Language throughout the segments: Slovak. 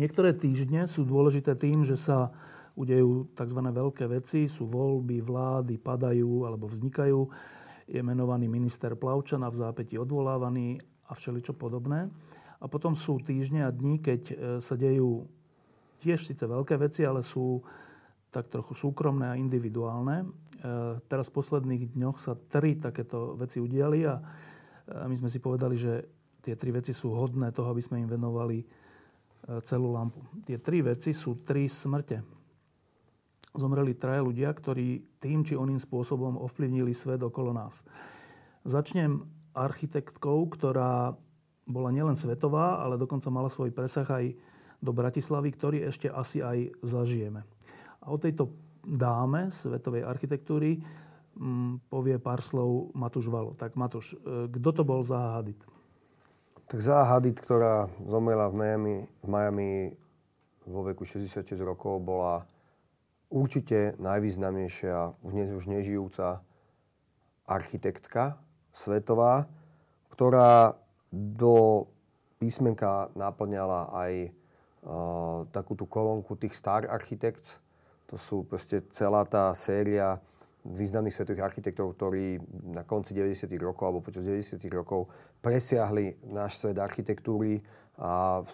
Niektoré týždne sú dôležité tým, že sa udejú tzv. veľké veci, sú voľby, vlády, padajú alebo vznikajú. Je menovaný minister Plavčana v zápäti odvolávaný a všeličo podobné. A potom sú týždne a dní, keď e, sa dejú tiež síce veľké veci, ale sú tak trochu súkromné a individuálne. E, teraz v posledných dňoch sa tri takéto veci udiali a my sme si povedali, že tie tri veci sú hodné toho, aby sme im venovali E, celú lampu. Tie tri veci sú tri smrte. Zomreli traje ľudia, ktorí tým či oným spôsobom ovplyvnili svet okolo nás. Začnem architektkou, ktorá bola nielen svetová, ale dokonca mala svoj presah aj do Bratislavy, ktorý ešte asi aj zažijeme. A o tejto dáme svetovej architektúry mm, povie pár slov Matúš Valo. Tak Matúš, e, kto to bol za Hadid? Tak Zaha Hadid, ktorá zomrela v Miami, v Miami vo veku 66 rokov, bola určite najvýznamnejšia, dnes už nežijúca architektka svetová, ktorá do písmenka naplňala aj uh, takú tú kolónku tých star architects. To sú proste celá tá séria významných svetových architektov, ktorí na konci 90. rokov alebo počas 90. rokov presiahli náš svet architektúry a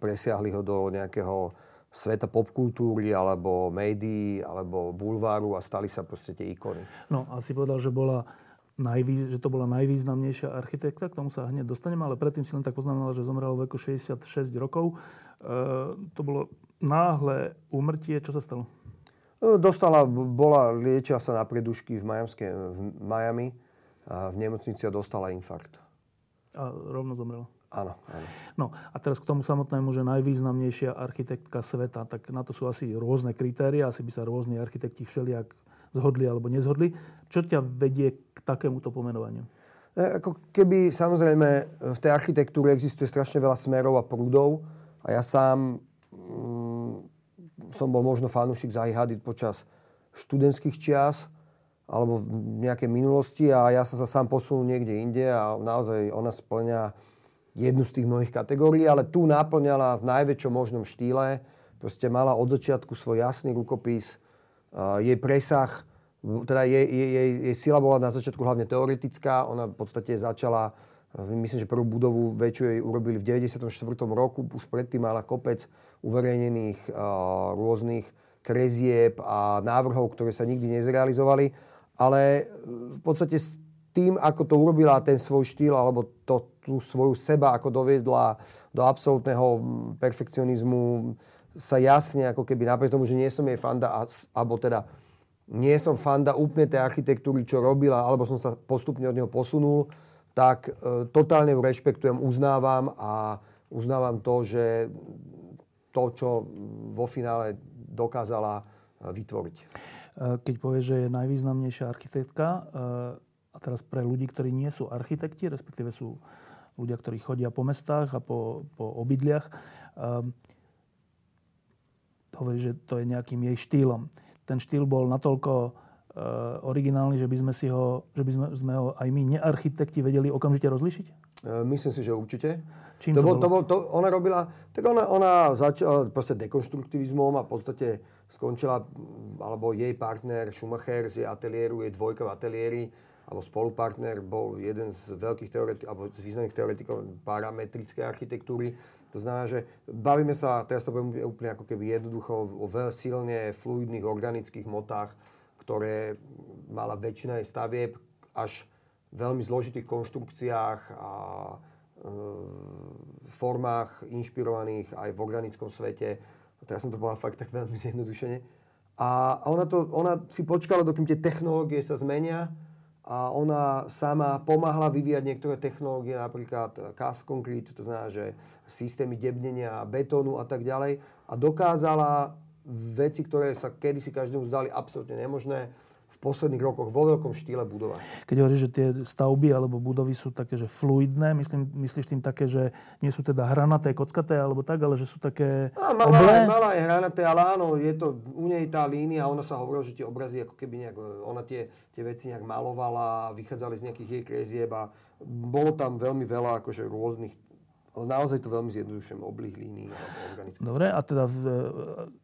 presiahli ho do nejakého sveta popkultúry alebo médií alebo bulváru a stali sa proste tie ikony. No a si povedal, že bola najvý, že to bola najvýznamnejšia architekta, k tomu sa hneď dostaneme, ale predtým si len tak poznamenala, že zomrela v veku 66 rokov. E, to bolo náhle úmrtie. Čo sa stalo? No, dostala, bola, liečila sa na predušky v, Miamske, v Miami a v nemocnici a dostala infarkt. A rovno zomrela? Áno, áno. No a teraz k tomu samotnému, že najvýznamnejšia architektka sveta, tak na to sú asi rôzne kritéria, asi by sa rôzni architekti všelijak zhodli alebo nezhodli. Čo ťa vedie k takémuto pomenovaniu? E, ako keby samozrejme v tej architektúre existuje strašne veľa smerov a prúdov a ja sám mm, som bol možno fanúšik Zahy počas študentských čias alebo v nejakej minulosti a ja som sa sám posunul niekde inde a naozaj ona splňa jednu z tých mnohých kategórií, ale tu naplňala v najväčšom možnom štýle. Proste mala od začiatku svoj jasný rukopis, jej presah, teda jej, jej, jej, jej sila bola na začiatku hlavne teoretická, ona v podstate začala Myslím, že prvú budovu väčšiu jej urobili v 94. roku. Už predtým mala kopec uverejnených rôznych krezieb a návrhov, ktoré sa nikdy nezrealizovali. Ale v podstate s tým, ako to urobila ten svoj štýl, alebo to, tú svoju seba, ako doviedla do absolútneho perfekcionizmu, sa jasne, ako keby napriek tomu, že nie som jej fanda, alebo teda nie som fanda úplne tej architektúry, čo robila, alebo som sa postupne od neho posunul, tak e, totálne ju rešpektujem, uznávam a uznávam to, že to, čo vo finále dokázala e, vytvoriť. E, keď povieš, že je najvýznamnejšia architektka, a teraz pre ľudí, ktorí nie sú architekti, respektíve sú ľudia, ktorí chodia po mestách a po, po obydliach, hovorí, že to je nejakým jej štýlom. Ten štýl bol natoľko originálny, že by sme si ho, že by sme, sme ho aj my nearchitekti vedeli okamžite rozlišiť? Eh, myslím si, že určite. Čím to, to, bol, to, bol, to Ona robila, tak ona, ona začala proste dekonštruktivizmom a v podstate skončila, alebo jej partner Schumacher z jej ateliéru, jej dvojka v ateliéri, alebo spolupartner bol jeden z veľkých teoretikov, alebo z významných teoretikov parametrickej architektúry. To znamená, že bavíme sa, teraz to budeme úplne ako keby jednoducho o veľmi silne fluidných organických motách, ktoré mala väčšina jej stavieb až v veľmi zložitých konštrukciách a e, formách inšpirovaných aj v organickom svete. A teraz som to povedal fakt tak veľmi zjednodušene. A ona, to, ona si počkala, dokým tie technológie sa zmenia a ona sama pomáhala vyvíjať niektoré technológie, napríklad cast concrete, to znamená, že systémy debnenia betónu a tak ďalej a dokázala veci, ktoré sa kedysi každému zdali absolútne nemožné, posledných rokoch vo veľkom štýle budovať. Keď hovoríš, že tie stavby alebo budovy sú také, že fluidné, myslím, myslíš tým také, že nie sú teda hranaté, kockaté alebo tak, ale že sú také a, malá, oblé? Malá je hranaté, ale áno, je to u nej tá línia, ona sa hovorila, že tie obrazy ako keby nejak, ona tie, tie veci nejak malovala, vychádzali z nejakých jej krezieb a bolo tam veľmi veľa akože rôznych ale naozaj to veľmi zjednodušujem, oblých línií Dobre, a teda v e,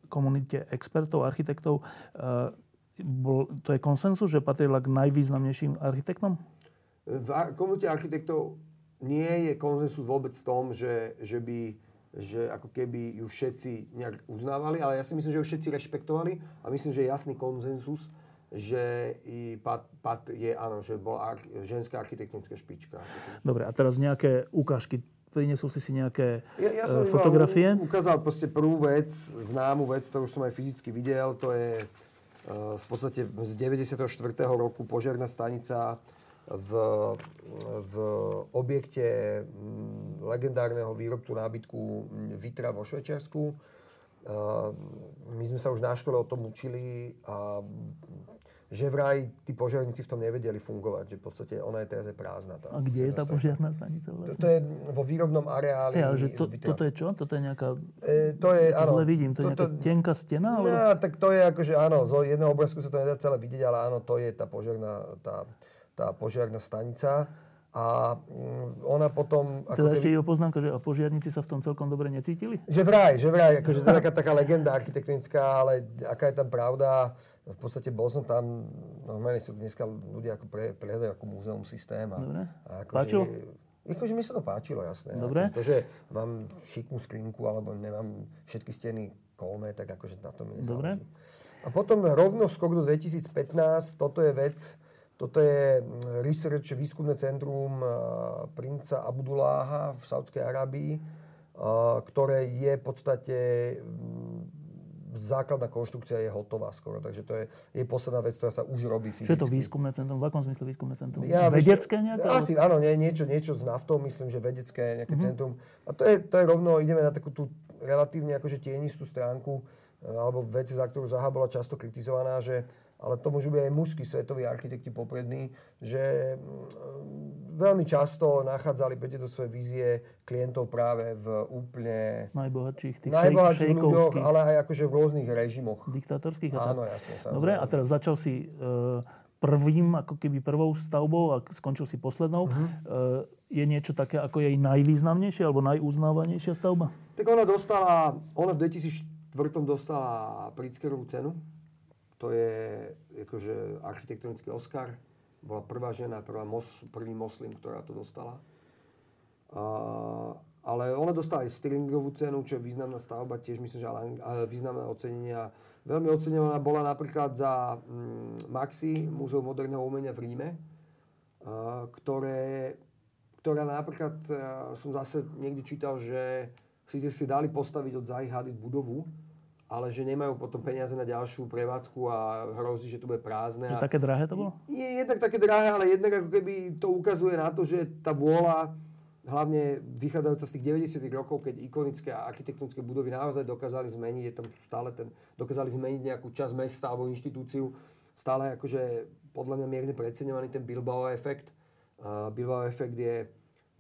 komunite expertov, architektov e, bol, to je konsensus, že patrila k najvýznamnejším architektom? V komunite architektov nie je konsensus vôbec v tom, že, že by že ako keby ju všetci nejak uznávali, ale ja si myslím, že ju všetci rešpektovali a myslím, že je jasný konsenzus, že i pat, pat je, áno, že bola arch, ženská architektonická špička. Dobre, a teraz nejaké ukážky Prinesol si si nejaké ja, ja som fotografie? ukázal proste prvú vec, známu vec, ktorú som aj fyzicky videl. To je v podstate z 94. roku požiarná stanica v, v objekte mm, legendárneho výrobcu nábytku Vitra vo Švečersku. My sme sa už na škole o tom učili a že vraj tí požiarníci v tom nevedeli fungovať, že v podstate ona je teraz je prázdna. Tá, a kde je tá požiarná stanica vlastne? To, to je vo výrobnom areáli. Ale že to, toto je čo? Toto je nejaká... E, to je, áno. Zle vidím, to je nejaká tenká stena? Ale... No, tak to je akože, áno, z jedného obrázku sa to nedá celé vidieť, ale áno, to je tá požiarná, tá, tá požiarná stanica. A mm, ona potom... Ako teda keby... ešte jeho poznámka, že a požiarníci sa v tom celkom dobre necítili? Že vraj, že vraj, akože to je taká, taká legenda architektonická, ale aká je tam pravda, v podstate bol som tam, normálne sú dneska ľudia ako pre, prehľadajú ako múzeum systém. A, Dobre. A ako, Páčilo? Že, akože mi sa to páčilo, jasné. Dobre. To, že mám šiknú skrinku alebo nemám všetky steny kolmé, tak akože na tom mi Dobre. A potom rovno skok do 2015, toto je vec, toto je mm, Research výskumné centrum princa Abdulláha v Saudskej Arábii, ktoré je v podstate mm, základná konštrukcia je hotová skoro, takže to je, je posledná vec, ktorá sa už robí fyzicky. Čo je to výskumné centrum? V akom zmysle výskumné centrum? Ja, vedecké nejaké? Asi áno, nie, niečo, niečo s naftou, myslím, že vedecké nejaké mm-hmm. centrum. A to je, to je rovno, ideme na takú tú relatívne akože tienistú stránku, e, alebo vec, za ktorú Zaha bola často kritizovaná, že ale to môžu byť aj mužskí svetoví architekti poprední, že mm, veľmi často nachádzali viete, do svojej vízie klientov práve v úplne... Najbohatších, tých najbohatších ľuďoch, ale aj akože v rôznych režimoch. Diktátorských? Áno, jasne. Samozrejme. Dobre, a teraz začal si e, prvým, ako keby prvou stavbou a skončil si poslednou. Uh-huh. E, je niečo také, ako jej najvýznamnejšia alebo najuznávanejšia stavba? Tak ona dostala, ona v 2004 dostala Pritzkerovú cenu to je akože architektonický Oscar. Bola prvá žena, prvá mos, prvý moslim, ktorá to dostala. A, ale ona dostala aj Stirlingovú cenu, čo je významná stavba, tiež myslím, že ale významné ocenenia. Veľmi ocenená bola napríklad za mm, Maxi, Múzeum moderného umenia v Ríme, a, ktoré, ktorá napríklad, som zase niekde čítal, že si si dali postaviť od Zahy budovu, ale že nemajú potom peniaze na ďalšiu prevádzku a hrozí, že to bude prázdne. Že také drahé to bolo? Je jednak také drahé, ale jednak ako keby to ukazuje na to, že tá vôľa, hlavne vychádzajúca z tých 90 rokov, keď ikonické a architektonické budovy naozaj dokázali zmeniť, je tam stále ten, dokázali zmeniť nejakú časť mesta alebo inštitúciu, stále akože podľa mňa mierne preceňovaný ten Bilbao efekt. Uh, Bilbao efekt je,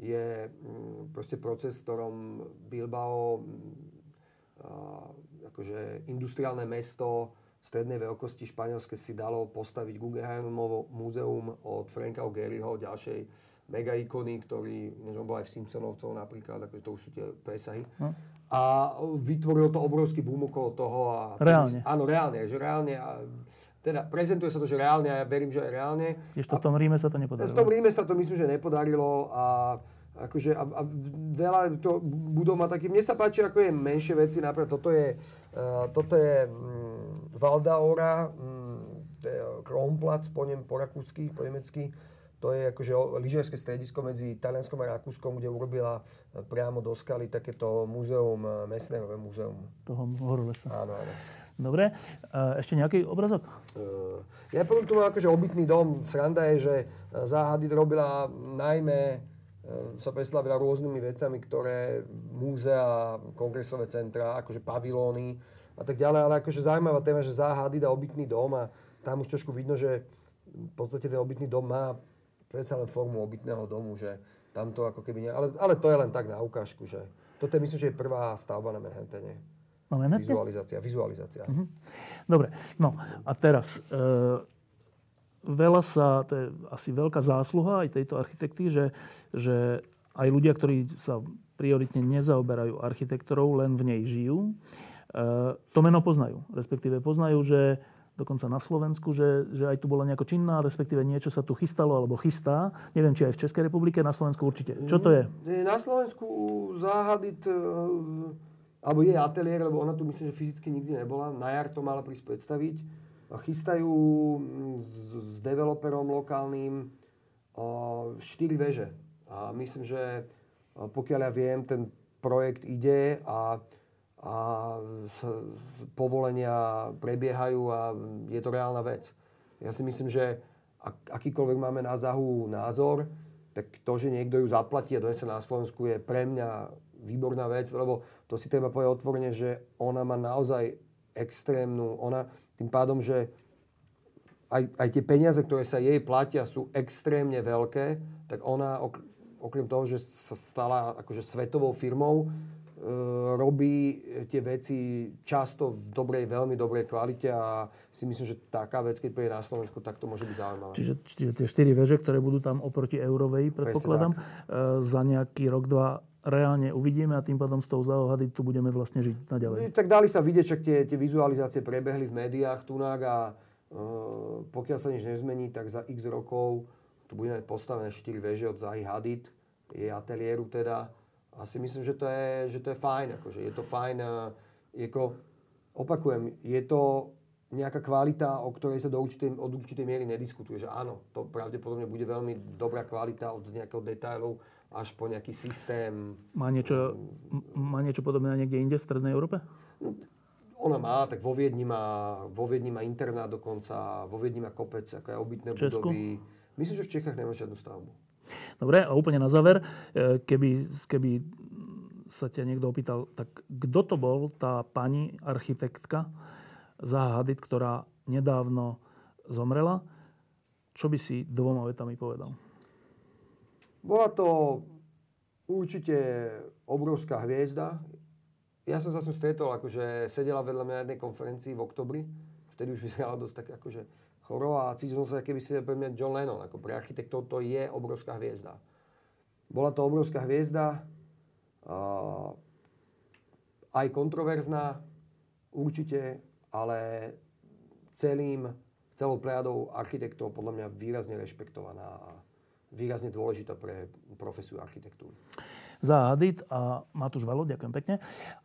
je um, proste proces, v ktorom Bilbao uh, akože industriálne mesto strednej veľkosti španielské si dalo postaviť Guggenheimovo múzeum od Franka O'Garyho, ďalšej mega ikony, ktorý, než on bol aj v Simpsonovcov napríklad, akože to už sú tie presahy. No. A vytvorilo to obrovský boom okolo toho. A reálne. Áno, reálne, že reálne. A, teda prezentuje sa to, že reálne a ja verím, že aj reálne. Ešte v tom Ríme sa to nepodarilo. V tom Ríme sa to myslím, že nepodarilo a akože a, a veľa to budov má taký, mne sa páči, ako je menšie veci, napríklad toto je, uh, toto je um, Valdaora, um, to je Kronplatz po, nem, po rakúsky, po nemecky, to je akože lyžiarske stredisko medzi Talianskom a Rakúskom, kde urobila e, priamo do skaly takéto múzeum, e, Messnerové múzeum. Toho horolesa. Áno, áno. Dobre. Ešte nejaký obrazok? Ja potom tu mám akože obytný dom. Sranda je, že Záhady robila najmä sa preslavila rôznymi vecami, ktoré múzea, kongresové centra, akože pavilóny a tak ďalej, ale akože zaujímavá téma, že Záhady dá obytný dom a tam už trošku vidno, že v podstate ten obytný dom má predsa len formu obytného domu, že tam to ako keby... Ne... Ale, ale to je len tak na ukážku, že toto je myslím, že je prvá stavba na Manhattane. Na Manhattane? Vizualizácia, vizualizácia. Uh-huh. Dobre, no a teraz e, veľa sa, to je asi veľká zásluha aj tejto architekty, že, že aj ľudia, ktorí sa prioritne nezaoberajú architektúrou, len v nej žijú, e, to meno poznajú. Respektíve poznajú, že dokonca na Slovensku, že, že aj tu bola nejako činná, respektíve niečo sa tu chystalo alebo chystá. Neviem, či aj v Českej republike, na Slovensku určite. Čo to je? Na Slovensku záhady, t, alebo je ateliér, lebo ona tu myslím, že fyzicky nikdy nebola. Na jar to mala prísť predstaviť. Chystajú s, s developerom lokálnym štyri veže. A myslím, že pokiaľ ja viem, ten projekt ide a a povolenia prebiehajú a je to reálna vec. Ja si myslím, že ak, akýkoľvek máme na zahu názor, tak to, že niekto ju zaplatí a donese na Slovensku je pre mňa výborná vec, lebo to si treba povedať otvorene, že ona má naozaj extrémnu, ona tým pádom, že aj, aj tie peniaze, ktoré sa jej platia, sú extrémne veľké, tak ona okrem toho, že sa stala akože svetovou firmou, E, robí tie veci často v dobrej, veľmi dobrej kvalite a si myslím, že taká vec, keď príde na Slovensku, tak to môže byť zaujímavé. Čiže, čiže tie štyri veže, ktoré budú tam oproti Eurovej, predpokladám, e, za nejaký rok, dva reálne uvidíme a tým pádom s tou záohady tu budeme vlastne žiť naďalej. No, tak dali sa vidieť, že tie, tie vizualizácie prebehli v médiách tunák a e, pokiaľ sa nič nezmení, tak za x rokov tu budeme postavené 4 veže od Zahy Hadid, jej ateliéru teda, a si myslím, že to je, že to je fajn. Akože je to fajn. Jako, opakujem, je to nejaká kvalita, o ktorej sa do určitej, od určitej miery nediskutuje. Že áno, to pravdepodobne bude veľmi dobrá kvalita od nejakého detailu až po nejaký systém. Má niečo, má niečo podobné niekde inde v Strednej Európe? Ona má, tak vo Viedni má, vo Viedni má internát dokonca, vo Viedni má kopec, ako je obytné budovy. Myslím, že v Čechách nemá žiadnu stavbu. Dobre, a úplne na záver, e, keby, keby sa ťa niekto opýtal, tak kto to bol tá pani architektka Zaha Hadid, ktorá nedávno zomrela? Čo by si dvoma vetami povedal? Bola to určite obrovská hviezda. Ja som sa s ňou stretol, akože sedela vedľa mňa na jednej konferencii v oktobri. Vtedy už vyzerala dosť tak akože choro a cítil som sa, keby si pre mňa John Lennon. Ako pre architektov to je obrovská hviezda. Bola to obrovská hviezda, uh, aj kontroverzná, určite, ale celým, celou plejadou architektov podľa mňa výrazne rešpektovaná a výrazne dôležitá pre profesiu architektúry. Za Hadid a Matúš Valo, ďakujem pekne.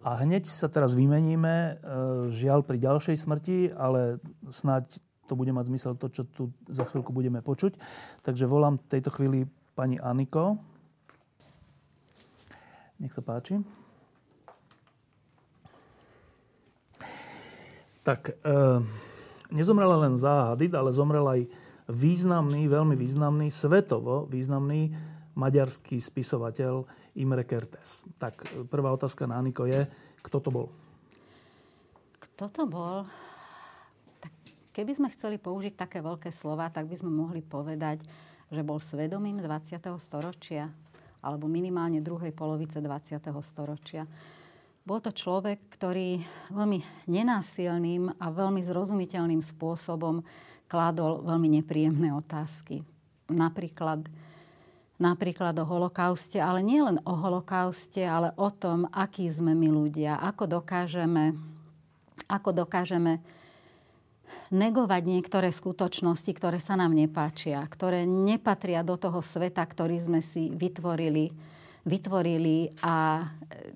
A hneď sa teraz vymeníme, e, žiaľ pri ďalšej smrti, ale snáď to bude mať zmysel to, čo tu za chvíľku budeme počuť. Takže volám v tejto chvíli pani Aniko. Nech sa páči. Tak, e, nezomrela len Zaha Hadid, ale zomrel aj významný, veľmi významný, svetovo významný maďarský spisovateľ Imre Kertész. Tak, prvá otázka na Aniko je, kto to bol? Kto to bol? Keby sme chceli použiť také veľké slova, tak by sme mohli povedať, že bol svedomím 20. storočia alebo minimálne druhej polovice 20. storočia. Bol to človek, ktorý veľmi nenásilným a veľmi zrozumiteľným spôsobom kládol veľmi nepríjemné otázky. Napríklad, napríklad o holokauste, ale nie len o holokauste, ale o tom, akí sme my ľudia, ako dokážeme, ako dokážeme negovať niektoré skutočnosti, ktoré sa nám nepáčia, ktoré nepatria do toho sveta, ktorý sme si vytvorili, vytvorili a e,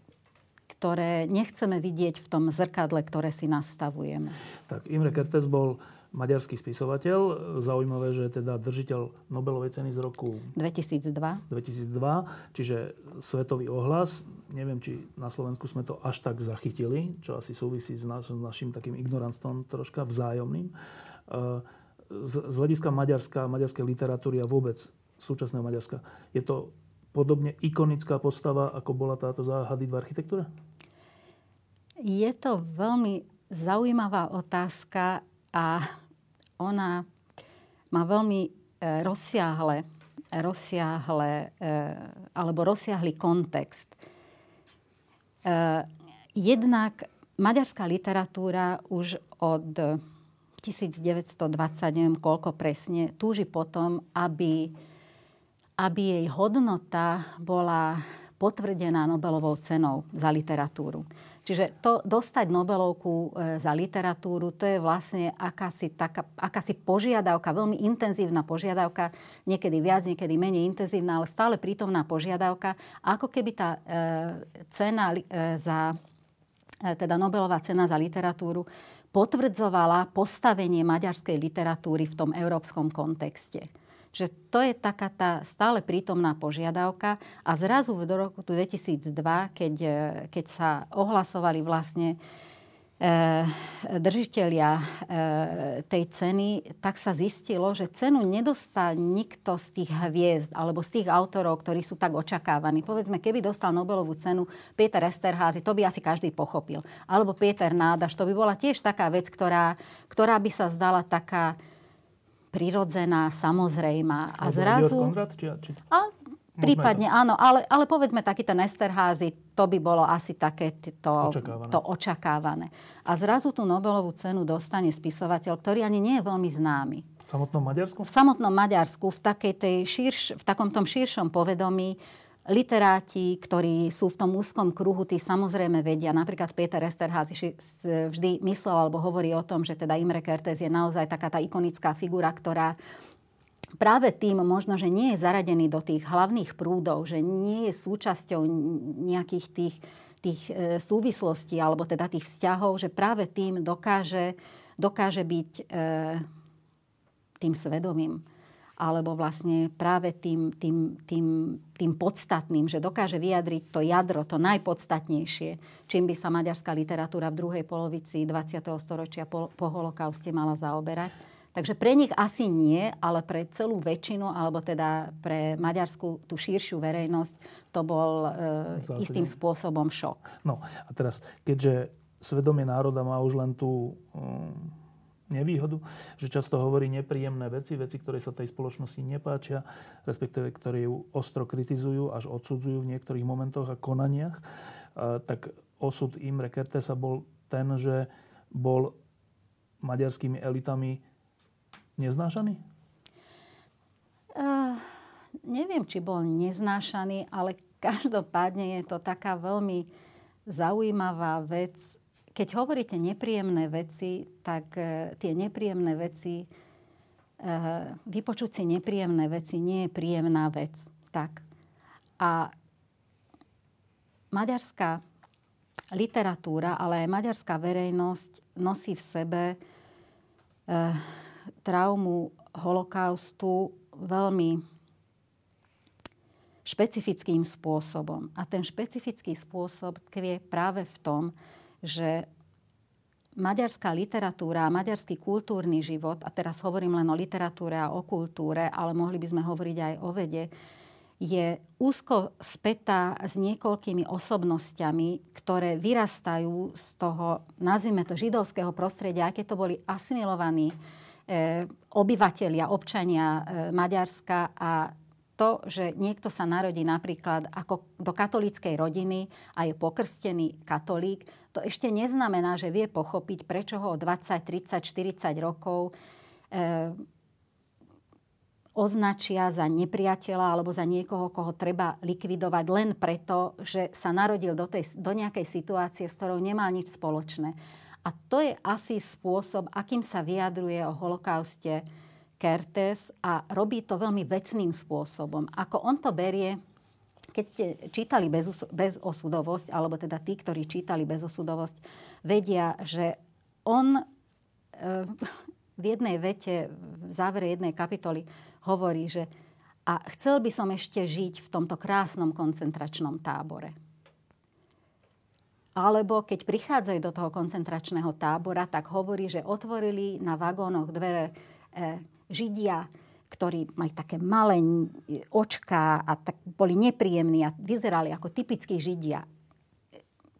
ktoré nechceme vidieť v tom zrkadle, ktoré si nastavujeme. Tak Imre Kertész bol maďarský spisovateľ. Zaujímavé, že teda držiteľ Nobelovej ceny z roku 2002. 2002, čiže svetový ohlas. Neviem, či na Slovensku sme to až tak zachytili, čo asi súvisí s, naš, s našim takým ignoranstvom troška vzájomným. Z, z hľadiska Maďarska, maďarskej literatúry a vôbec súčasného Maďarska, je to podobne ikonická postava, ako bola táto záhady v architektúre? Je to veľmi zaujímavá otázka a ona má veľmi e, rozsiahle, rozsiahle e, alebo rozsiahly kontext. E, jednak maďarská literatúra už od 1920, neviem koľko presne, túži potom, aby, aby jej hodnota bola potvrdená Nobelovou cenou za literatúru. Čiže to dostať Nobelovku e, za literatúru, to je vlastne akási, taká, akási požiadavka, veľmi intenzívna požiadavka, niekedy viac, niekedy menej intenzívna, ale stále prítomná požiadavka, ako keby tá e, cena e, za, e, teda Nobelová cena za literatúru potvrdzovala postavenie maďarskej literatúry v tom európskom kontexte že to je taká tá stále prítomná požiadavka a zrazu v roku 2002, keď, e, keď sa ohlasovali vlastne e, držiteľia e, tej ceny, tak sa zistilo, že cenu nedostá nikto z tých hviezd alebo z tých autorov, ktorí sú tak očakávaní. Povedzme, keby dostal Nobelovú cenu Peter Esterházy, to by asi každý pochopil. Alebo Peter Nádaš, to by bola tiež taká vec, ktorá, ktorá by sa zdala taká prirodzená, samozrejmá. A zrazu... Konrad, či, či... A, prípadne áno, ale, ale povedzme taký ten Esterházy, to by bolo asi také to očakávané. to očakávané. A zrazu tú Nobelovú cenu dostane spisovateľ, ktorý ani nie je veľmi známy. V samotnom Maďarsku? V samotnom Maďarsku, v, takej tej širš, v takom tom širšom povedomí, literáti, ktorí sú v tom úzkom kruhu, tí samozrejme vedia. Napríklad Peter Esterházy vždy myslel alebo hovorí o tom, že teda Imre Kertész je naozaj taká tá ikonická figura, ktorá práve tým možno, že nie je zaradený do tých hlavných prúdov, že nie je súčasťou nejakých tých, tých e, súvislostí alebo teda tých vzťahov, že práve tým dokáže, dokáže byť e, tým svedomím alebo vlastne práve tým, tým, tým, tým podstatným, že dokáže vyjadriť to jadro, to najpodstatnejšie, čím by sa maďarská literatúra v druhej polovici 20. storočia po, po holokauste mala zaoberať. Takže pre nich asi nie, ale pre celú väčšinu, alebo teda pre maďarskú tú širšiu verejnosť, to bol e, istým spôsobom šok. No a teraz, keďže svedomie národa má už len tú um, nevýhodu, že často hovorí nepríjemné veci, veci, ktoré sa tej spoločnosti nepáčia, respektíve ktoré ju ostro kritizujú, až odsudzujú v niektorých momentoch a konaniach. Tak osud Imre Kertésa bol ten, že bol maďarskými elitami neznášaný? Uh, neviem, či bol neznášaný, ale každopádne je to taká veľmi zaujímavá vec, keď hovoríte nepríjemné veci, tak e, tie nepríjemné veci, e, vypočuť si nepríjemné veci nie je príjemná vec. Tak. A maďarská literatúra, ale aj maďarská verejnosť nosí v sebe e, traumu holokaustu veľmi špecifickým spôsobom. A ten špecifický spôsob tkvie práve v tom, že maďarská literatúra maďarský kultúrny život, a teraz hovorím len o literatúre a o kultúre, ale mohli by sme hovoriť aj o vede, je úzko spätá s niekoľkými osobnosťami, ktoré vyrastajú z toho, nazvime to, židovského prostredia, keď to boli asimilovaní e, obyvateľia, občania e, Maďarska a to, že niekto sa narodí napríklad ako do katolíckej rodiny a je pokrstený katolík, to ešte neznamená, že vie pochopiť, prečo ho 20, 30, 40 rokov e, označia za nepriateľa alebo za niekoho, koho treba likvidovať len preto, že sa narodil do, tej, do nejakej situácie, s ktorou nemá nič spoločné. A to je asi spôsob, akým sa vyjadruje o holokauste Kertes a robí to veľmi vecným spôsobom. Ako on to berie, keď ste čítali bez, osudovosť, alebo teda tí, ktorí čítali bez osudovosť, vedia, že on e, v jednej vete, v závere jednej kapitoly hovorí, že a chcel by som ešte žiť v tomto krásnom koncentračnom tábore. Alebo keď prichádzajú do toho koncentračného tábora, tak hovorí, že otvorili na vagónoch dvere e, Židia, ktorí mali také malé očká a tak boli nepríjemní a vyzerali ako typickí Židia.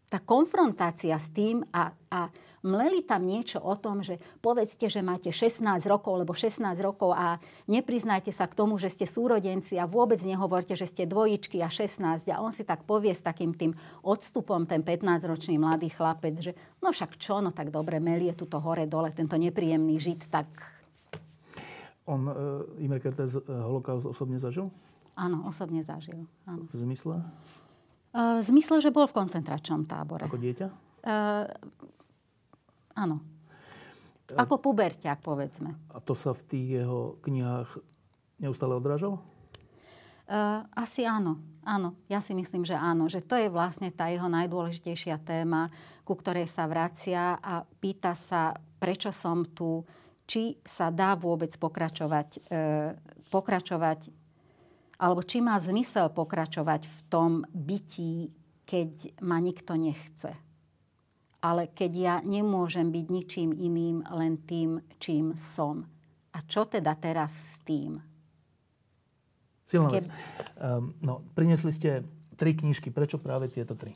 Tá konfrontácia s tým a, a mleli tam niečo o tom, že povedzte, že máte 16 rokov, alebo 16 rokov a nepriznajte sa k tomu, že ste súrodenci a vôbec nehovorte, že ste dvojičky a 16. A on si tak povie s takým tým odstupom, ten 15-ročný mladý chlapec, že no však čo, no tak dobre, melie tuto hore-dole, tento nepríjemný žid, tak... On, uh, Imre Kertész, holokaust osobne zažil? Áno, osobne zažil. Áno. V zmysle? Uh, v zmysle, že bol v koncentračnom tábore. Ako dieťa? Uh, Áno. Ako puberťák, povedzme. A to sa v tých jeho knihách neustále odrážalo? Uh, asi áno. Áno, ja si myslím, že áno. Že to je vlastne tá jeho najdôležitejšia téma, ku ktorej sa vracia a pýta sa, prečo som tu, či sa dá vôbec pokračovať, uh, pokračovať alebo či má zmysel pokračovať v tom bytí, keď ma nikto nechce ale keď ja nemôžem byť ničím iným, len tým, čím som. A čo teda teraz s tým? Silná vec. Um, no, prinesli ste tri knižky. Prečo práve tieto tri?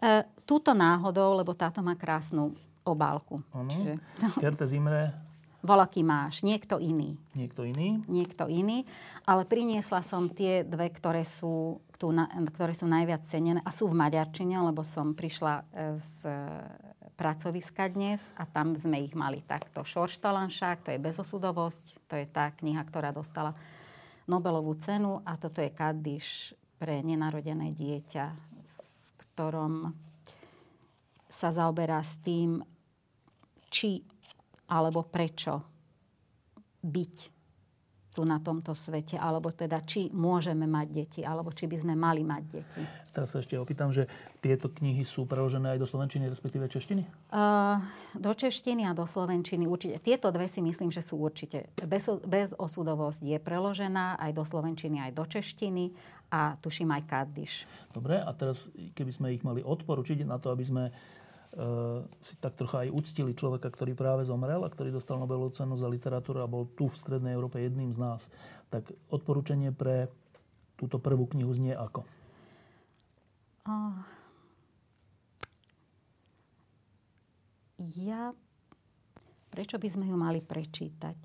Uh, túto náhodou, lebo táto má krásnu obálku. Ano. Čiže... Kerte Zimre. Volaký máš. Niekto iný. Niekto iný. Niekto iný. Ale priniesla som tie dve, ktoré sú tu, na, ktoré sú najviac cenené a sú v maďarčine, lebo som prišla e, z e, pracoviska dnes a tam sme ich mali takto. Šorštalanšák, to je bezosudovosť, to je tá kniha, ktorá dostala Nobelovú cenu a toto je Kaddiš pre nenarodené dieťa, v ktorom sa zaoberá s tým, či alebo prečo byť tu na tomto svete, alebo teda či môžeme mať deti, alebo či by sme mali mať deti. Teraz sa ešte opýtam, že tieto knihy sú preložené aj do slovenčiny, respektíve češtiny? Uh, do češtiny a do slovenčiny určite. Tieto dve si myslím, že sú určite. Bez, bezosudovosť je preložená aj do slovenčiny, aj do češtiny a tuším aj kaddiš. Dobre, a teraz keby sme ich mali odporučiť na to, aby sme si tak trocha aj uctili človeka, ktorý práve zomrel a ktorý dostal Nobelovú cenu za literatúru a bol tu v Strednej Európe jedným z nás. Tak odporúčanie pre túto prvú knihu znie ako? Ja... Prečo by sme ju mali prečítať?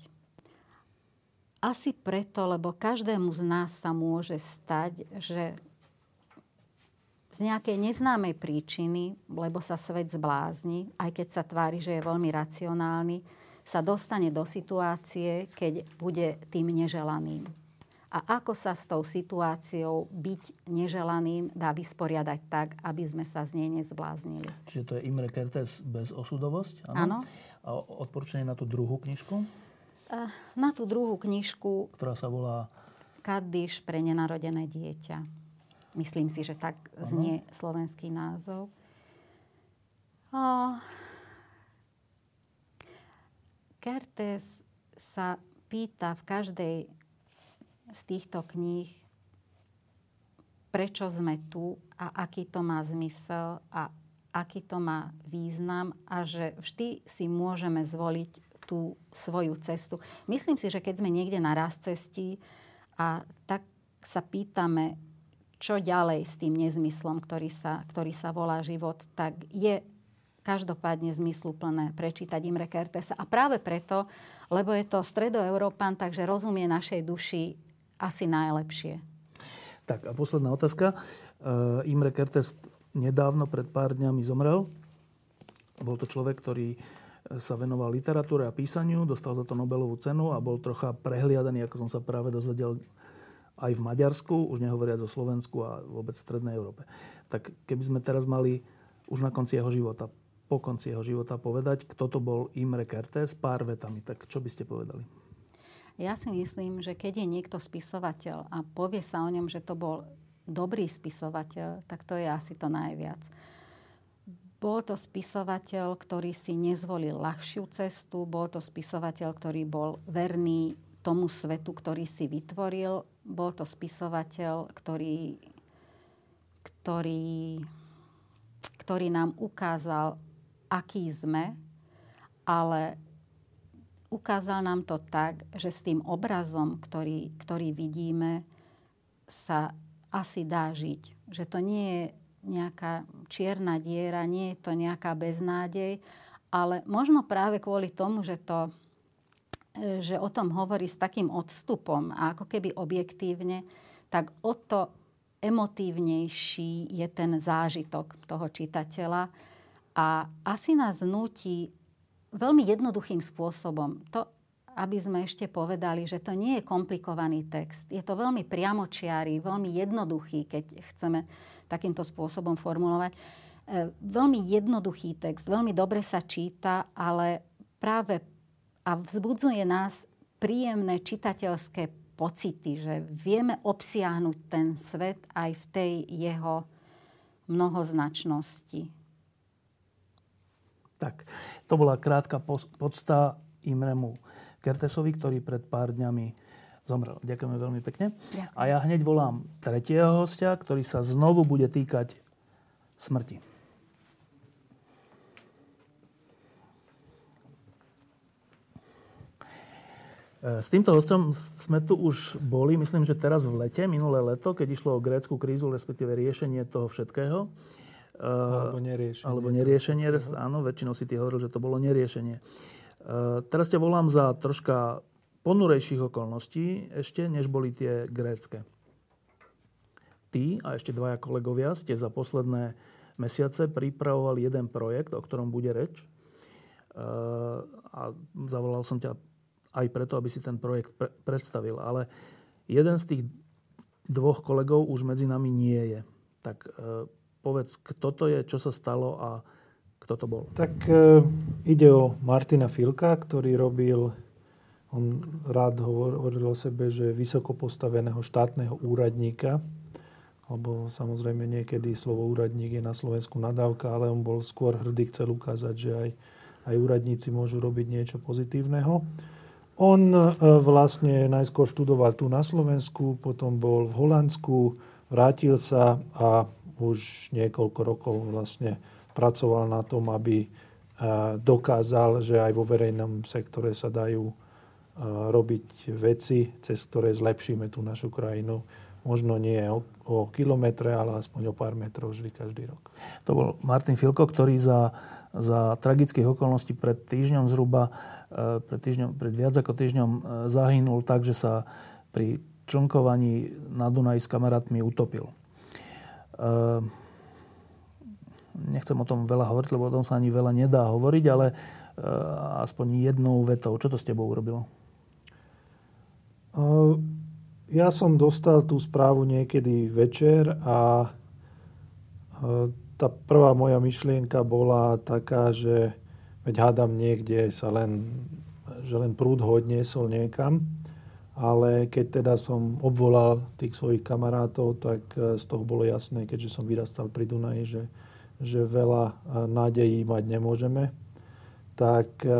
Asi preto, lebo každému z nás sa môže stať, že z nejakej neznámej príčiny, lebo sa svet zblázni, aj keď sa tvári, že je veľmi racionálny, sa dostane do situácie, keď bude tým neželaným. A ako sa s tou situáciou byť neželaným dá vysporiadať tak, aby sme sa z nej nezbláznili. Čiže to je Imre Kertész bez osudovosť? Áno. A odporúčanie na tú druhú knižku? Na tú druhú knižku... Ktorá sa volá... Kaddiš pre nenarodené dieťa. Myslím si, že tak ano. znie slovenský názov. O... Kertes sa pýta v každej z týchto kníh, prečo sme tu a aký to má zmysel a aký to má význam a že vždy si môžeme zvoliť tú svoju cestu. Myslím si, že keď sme niekde na raz cestí a tak sa pýtame, čo ďalej s tým nezmyslom, ktorý sa, ktorý sa volá život, tak je každopádne zmysluplné prečítať Imre Kertesa. A práve preto, lebo je to stredoeurópan, takže rozumie našej duši asi najlepšie. Tak a posledná otázka. Uh, Imre Kertes nedávno, pred pár dňami zomrel. Bol to človek, ktorý sa venoval literatúre a písaniu, dostal za to Nobelovú cenu a bol trocha prehliadaný, ako som sa práve dozvedel aj v Maďarsku, už nehovoriac o Slovensku a vôbec v Strednej Európe. Tak keby sme teraz mali už na konci jeho života, po konci jeho života povedať, kto to bol Imre Kertész pár vetami, tak čo by ste povedali? Ja si myslím, že keď je niekto spisovateľ a povie sa o ňom, že to bol dobrý spisovateľ, tak to je asi to najviac. bol to spisovateľ, ktorý si nezvolil ľahšiu cestu, bol to spisovateľ, ktorý bol verný tomu svetu, ktorý si vytvoril. Bol to spisovateľ, ktorý, ktorý, ktorý nám ukázal, aký sme, ale ukázal nám to tak, že s tým obrazom, ktorý, ktorý vidíme, sa asi dá žiť. Že to nie je nejaká čierna diera, nie je to nejaká beznádej, ale možno práve kvôli tomu, že, to, že o tom hovorí s takým odstupom a ako keby objektívne, tak o to emotívnejší je ten zážitok toho čitateľa a asi nás nutí veľmi jednoduchým spôsobom. To, aby sme ešte povedali, že to nie je komplikovaný text. Je to veľmi priamočiarý, veľmi jednoduchý, keď chceme takýmto spôsobom formulovať. E, veľmi jednoduchý text, veľmi dobre sa číta, ale práve a vzbudzuje nás príjemné čitateľské pocity, že vieme obsiahnuť ten svet aj v tej jeho mnohoznačnosti. Tak, to bola krátka podsta Imremu Kertesovi, ktorý pred pár dňami zomrel. Ďakujeme veľmi pekne. Ďakujem. A ja hneď volám tretieho hostia, ktorý sa znovu bude týkať smrti. S týmto hostom sme tu už boli, myslím, že teraz v lete, minulé leto, keď išlo o grécku krízu, respektíve riešenie toho všetkého. E, alebo neriešenie. Alebo neriešenie, áno, väčšinou si ty hovoril, že to bolo neriešenie. Eh, teraz ťa volám za troška ponurejších okolností ešte, než boli tie grécké. Ty a ešte dvaja kolegovia ste za posledné mesiace pripravovali jeden projekt, o ktorom bude reč. A zavolal som ťa aj preto, aby si ten projekt pre- predstavil. Ale jeden z tých dvoch kolegov už medzi nami nie je. Tak eh, povedz, kto to je, čo sa stalo a kto to bol? Tak e, ide o Martina Filka, ktorý robil, on rád hovoril o sebe, že vysoko postaveného štátneho úradníka, lebo samozrejme niekedy slovo úradník je na Slovensku nadávka, ale on bol skôr hrdý, chcel ukázať, že aj, aj úradníci môžu robiť niečo pozitívneho. On e, vlastne najskôr študoval tu na Slovensku, potom bol v Holandsku, vrátil sa a už niekoľko rokov vlastne pracoval na tom, aby e, dokázal, že aj vo verejnom sektore sa dajú e, robiť veci, cez ktoré zlepšíme tú našu krajinu. Možno nie o, o kilometre, ale aspoň o pár metrov vždy každý rok. To bol Martin Filko, ktorý za, za tragických okolností pred týždňom zhruba, e, pred, týždňom, pred viac ako týždňom zahynul tak, že sa pri člnkovaní na Dunaji s kamarátmi utopil nechcem o tom veľa hovoriť, lebo o tom sa ani veľa nedá hovoriť, ale aspoň jednou vetou. Čo to s tebou urobilo? Ja som dostal tú správu niekedy večer a tá prvá moja myšlienka bola taká, že veď hádam niekde sa len, že len prúd ho odniesol niekam. Ale keď teda som obvolal tých svojich kamarátov, tak z toho bolo jasné, keďže som vyrastal pri Dunaji, že že veľa e, nádejí mať nemôžeme, tak e, e,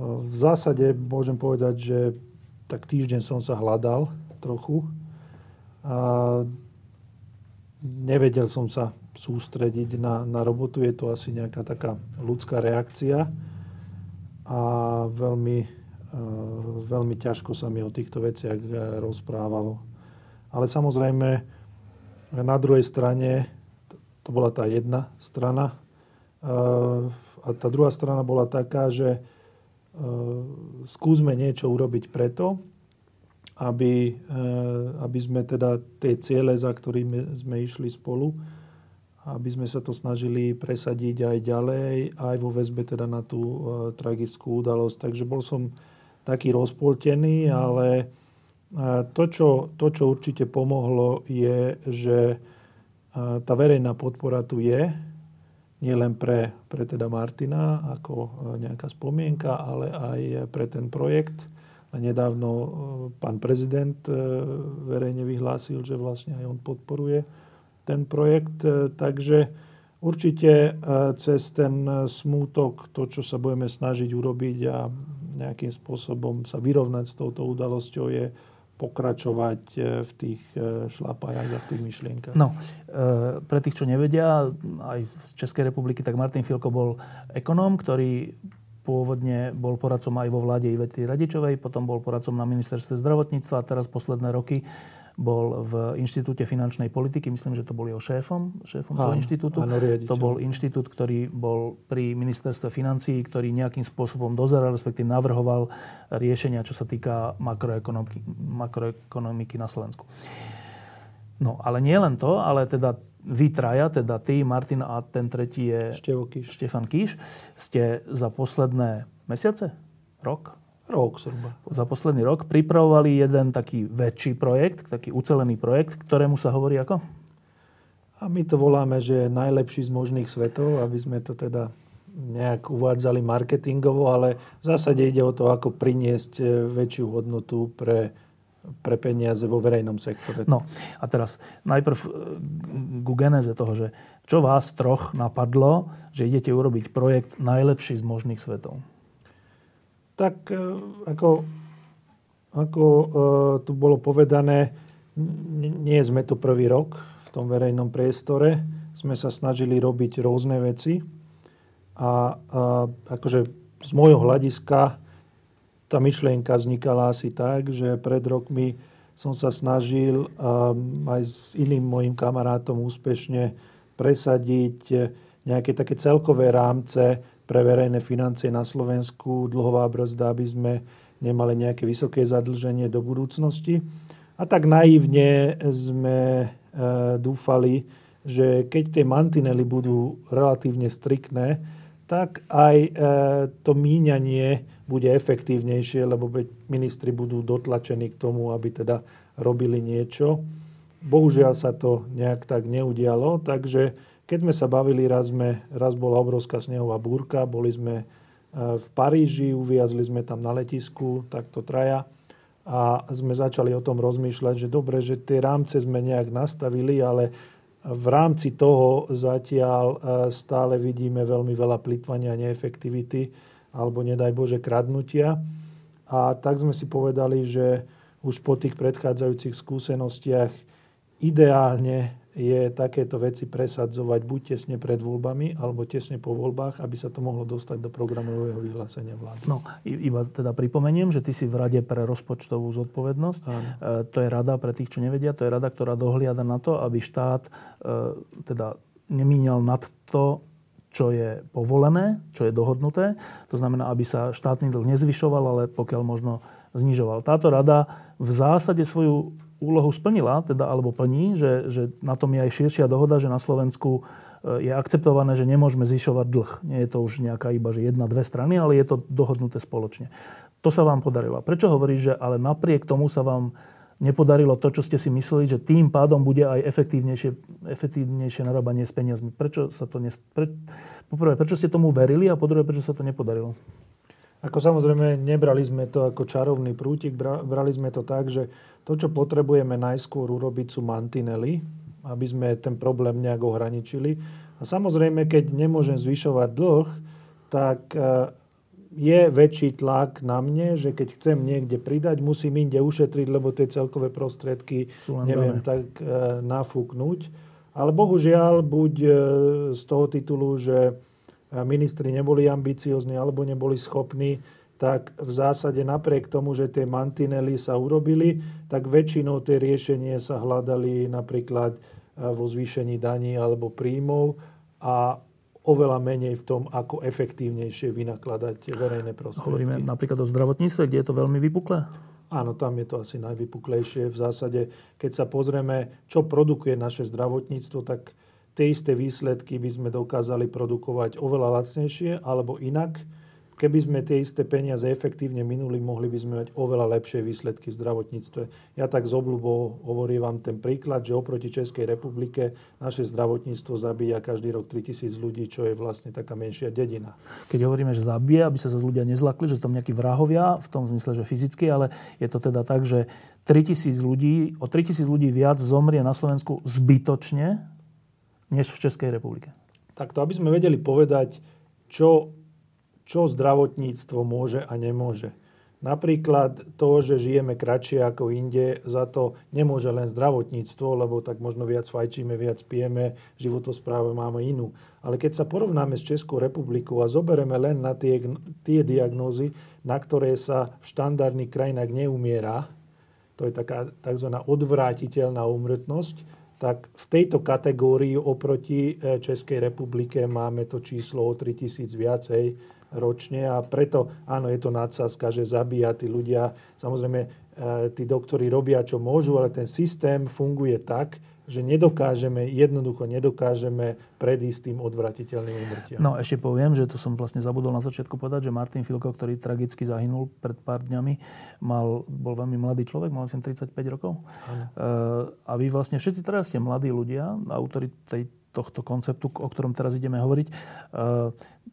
v zásade môžem povedať, že tak týždeň som sa hľadal trochu. A nevedel som sa sústrediť na, na robotu. Je to asi nejaká taká ľudská reakcia. A veľmi, veľmi ťažko sa mi o týchto veciach rozprávalo. Ale samozrejme, na druhej strane to bola tá jedna strana. A tá druhá strana bola taká, že skúsme niečo urobiť preto, aby, aby sme teda tie ciele, za ktorými sme išli spolu, aby sme sa to snažili presadiť aj ďalej, aj vo väzbe teda na tú tragickú udalosť. Takže bol som taký rozpoltený, ale to čo, to, čo určite pomohlo, je, že tá verejná podpora tu je, nie len pre, pre teda Martina ako e, nejaká spomienka, ale aj pre ten projekt. Nedávno e, pán prezident e, verejne vyhlásil, že vlastne aj on podporuje ten projekt. Takže Určite cez ten smútok, to, čo sa budeme snažiť urobiť a nejakým spôsobom sa vyrovnať s touto udalosťou, je pokračovať v tých šlapajach a v tých myšlienkach. No, pre tých, čo nevedia, aj z Českej republiky, tak Martin Filko bol ekonóm, ktorý Pôvodne bol poradcom aj vo vláde Ivety Radičovej, potom bol poradcom na ministerstve zdravotníctva a teraz posledné roky bol v Inštitúte finančnej politiky, myslím, že to bol jeho šéfom, šéfom áno, toho inštitútu. Áno, to bol inštitút, ktorý bol pri ministerstve financií, ktorý nejakým spôsobom dozeral, respektíve navrhoval riešenia, čo sa týka makroekonomiky, makroekonomiky na Slovensku. No, ale nie len to, ale teda vy traja, teda ty, Martin a ten tretí je Kíš. Štefan Kíš, ste za posledné mesiace, rok? Rok zhruba. Za posledný rok pripravovali jeden taký väčší projekt, taký ucelený projekt, ktorému sa hovorí ako? A my to voláme, že je najlepší z možných svetov, aby sme to teda nejak uvádzali marketingovo, ale v zásade ide o to, ako priniesť eh, väčšiu hodnotu pre pre peniaze vo verejnom sektore. No a teraz najprv e, ku geneze toho, že čo vás troch napadlo, že idete urobiť projekt najlepší z možných svetov? Tak e, ako, ako uh, tu bolo povedané, nie sme tu prvý rok v tom verejnom priestore. Sme sa snažili robiť rôzne veci. A, a akože z môjho hľadiska tá myšlienka vznikala asi tak, že pred rokmi som sa snažil aj s iným mojim kamarátom úspešne presadiť nejaké také celkové rámce pre verejné financie na Slovensku, dlhová brzda, aby sme nemali nejaké vysoké zadlženie do budúcnosti. A tak naivne sme e, dúfali, že keď tie mantinely budú relatívne striktné, tak aj e, to míňanie bude efektívnejšie, lebo ministri budú dotlačení k tomu, aby teda robili niečo. Bohužiaľ sa to nejak tak neudialo, takže keď sme sa bavili, raz, sme, raz bola obrovská snehová búrka, boli sme e, v Paríži, uviazli sme tam na letisku, takto traja a sme začali o tom rozmýšľať, že dobre, že tie rámce sme nejak nastavili, ale v rámci toho zatiaľ e, stále vidíme veľmi veľa plitvania a neefektivity alebo nedaj Bože kradnutia. A tak sme si povedali, že už po tých predchádzajúcich skúsenostiach ideálne je takéto veci presadzovať buď tesne pred voľbami, alebo tesne po voľbách, aby sa to mohlo dostať do programového vyhlásenia vlády. No, iba teda pripomeniem, že ty si v Rade pre rozpočtovú zodpovednosť. E, to je rada pre tých, čo nevedia, to je rada, ktorá dohliada na to, aby štát e, teda nemíňal nad to, čo je povolené, čo je dohodnuté. To znamená, aby sa štátny dlh nezvyšoval, ale pokiaľ možno znižoval. Táto rada v zásade svoju úlohu splnila, teda, alebo plní, že, že na tom je aj širšia dohoda, že na Slovensku e, je akceptované, že nemôžeme zvyšovať dlh. Nie je to už nejaká iba, že jedna, dve strany, ale je to dohodnuté spoločne. To sa vám podarilo. Prečo hovoríš, že ale napriek tomu sa vám nepodarilo to, čo ste si mysleli, že tým pádom bude aj efektívnejšie, efektívnejšie narábanie s peniazmi. Prečo sa to nes... Pre... Poprvé, prečo ste tomu verili a po druhé, prečo sa to nepodarilo? Ako samozrejme, nebrali sme to ako čarovný prútik, brali sme to tak, že to, čo potrebujeme najskôr urobiť, sú mantinely, aby sme ten problém nejak ohraničili. A samozrejme, keď nemôžem zvyšovať dlh, tak eh, je väčší tlak na mne, že keď chcem niekde pridať, musím inde ušetriť, lebo tie celkové prostriedky neviem dané. tak e, nafúknuť. Ale bohužiaľ, buď e, z toho titulu, že e, ministri neboli ambiciozni alebo neboli schopní, tak v zásade napriek tomu, že tie mantinely sa urobili, tak väčšinou tie riešenie sa hľadali napríklad e, vo zvýšení daní alebo príjmov a oveľa menej v tom, ako efektívnejšie vynakladať verejné prostriedky. Hovoríme napríklad o zdravotníctve, kde je to veľmi vypuklé? Áno, tam je to asi najvypuklejšie. V zásade, keď sa pozrieme, čo produkuje naše zdravotníctvo, tak tie isté výsledky by sme dokázali produkovať oveľa lacnejšie, alebo inak Keby sme tie isté peniaze efektívne minuli, mohli by sme mať oveľa lepšie výsledky v zdravotníctve. Ja tak z obľubou hovorím vám ten príklad, že oproti Českej republike naše zdravotníctvo zabíja každý rok 3000 ľudí, čo je vlastne taká menšia dedina. Keď hovoríme, že zabíja, aby sa zase ľudia nezlakli, že tam nejakí vrahovia, v tom zmysle, že fyzicky, ale je to teda tak, že 3000 ľudí, o 3000 ľudí viac zomrie na Slovensku zbytočne, než v Českej republike. takto, aby sme vedeli povedať, čo, čo zdravotníctvo môže a nemôže. Napríklad to, že žijeme kratšie ako inde, za to nemôže len zdravotníctvo, lebo tak možno viac fajčíme, viac pijeme, životospráve máme inú. Ale keď sa porovnáme s Českou republikou a zoberieme len na tie, tie diagnózy, na ktoré sa v štandardných krajinách neumiera, to je taká tzv. odvrátiteľná úmrtnosť, tak v tejto kategórii oproti e, Českej republike máme to číslo o 3000 viacej ročne a preto, áno, je to nadsázka, že zabíja tí ľudia. Samozrejme, e, tí doktori robia, čo môžu, ale ten systém funguje tak, že nedokážeme, jednoducho nedokážeme predísť tým odvratiteľným umrtiam. No ešte poviem, že to som vlastne zabudol na začiatku povedať, že Martin Filko, ktorý tragicky zahynul pred pár dňami, mal, bol veľmi mladý človek, mal som 35 rokov. Ano. a vy vlastne všetci teraz ste mladí ľudia, autori tej, tohto konceptu, o ktorom teraz ideme hovoriť.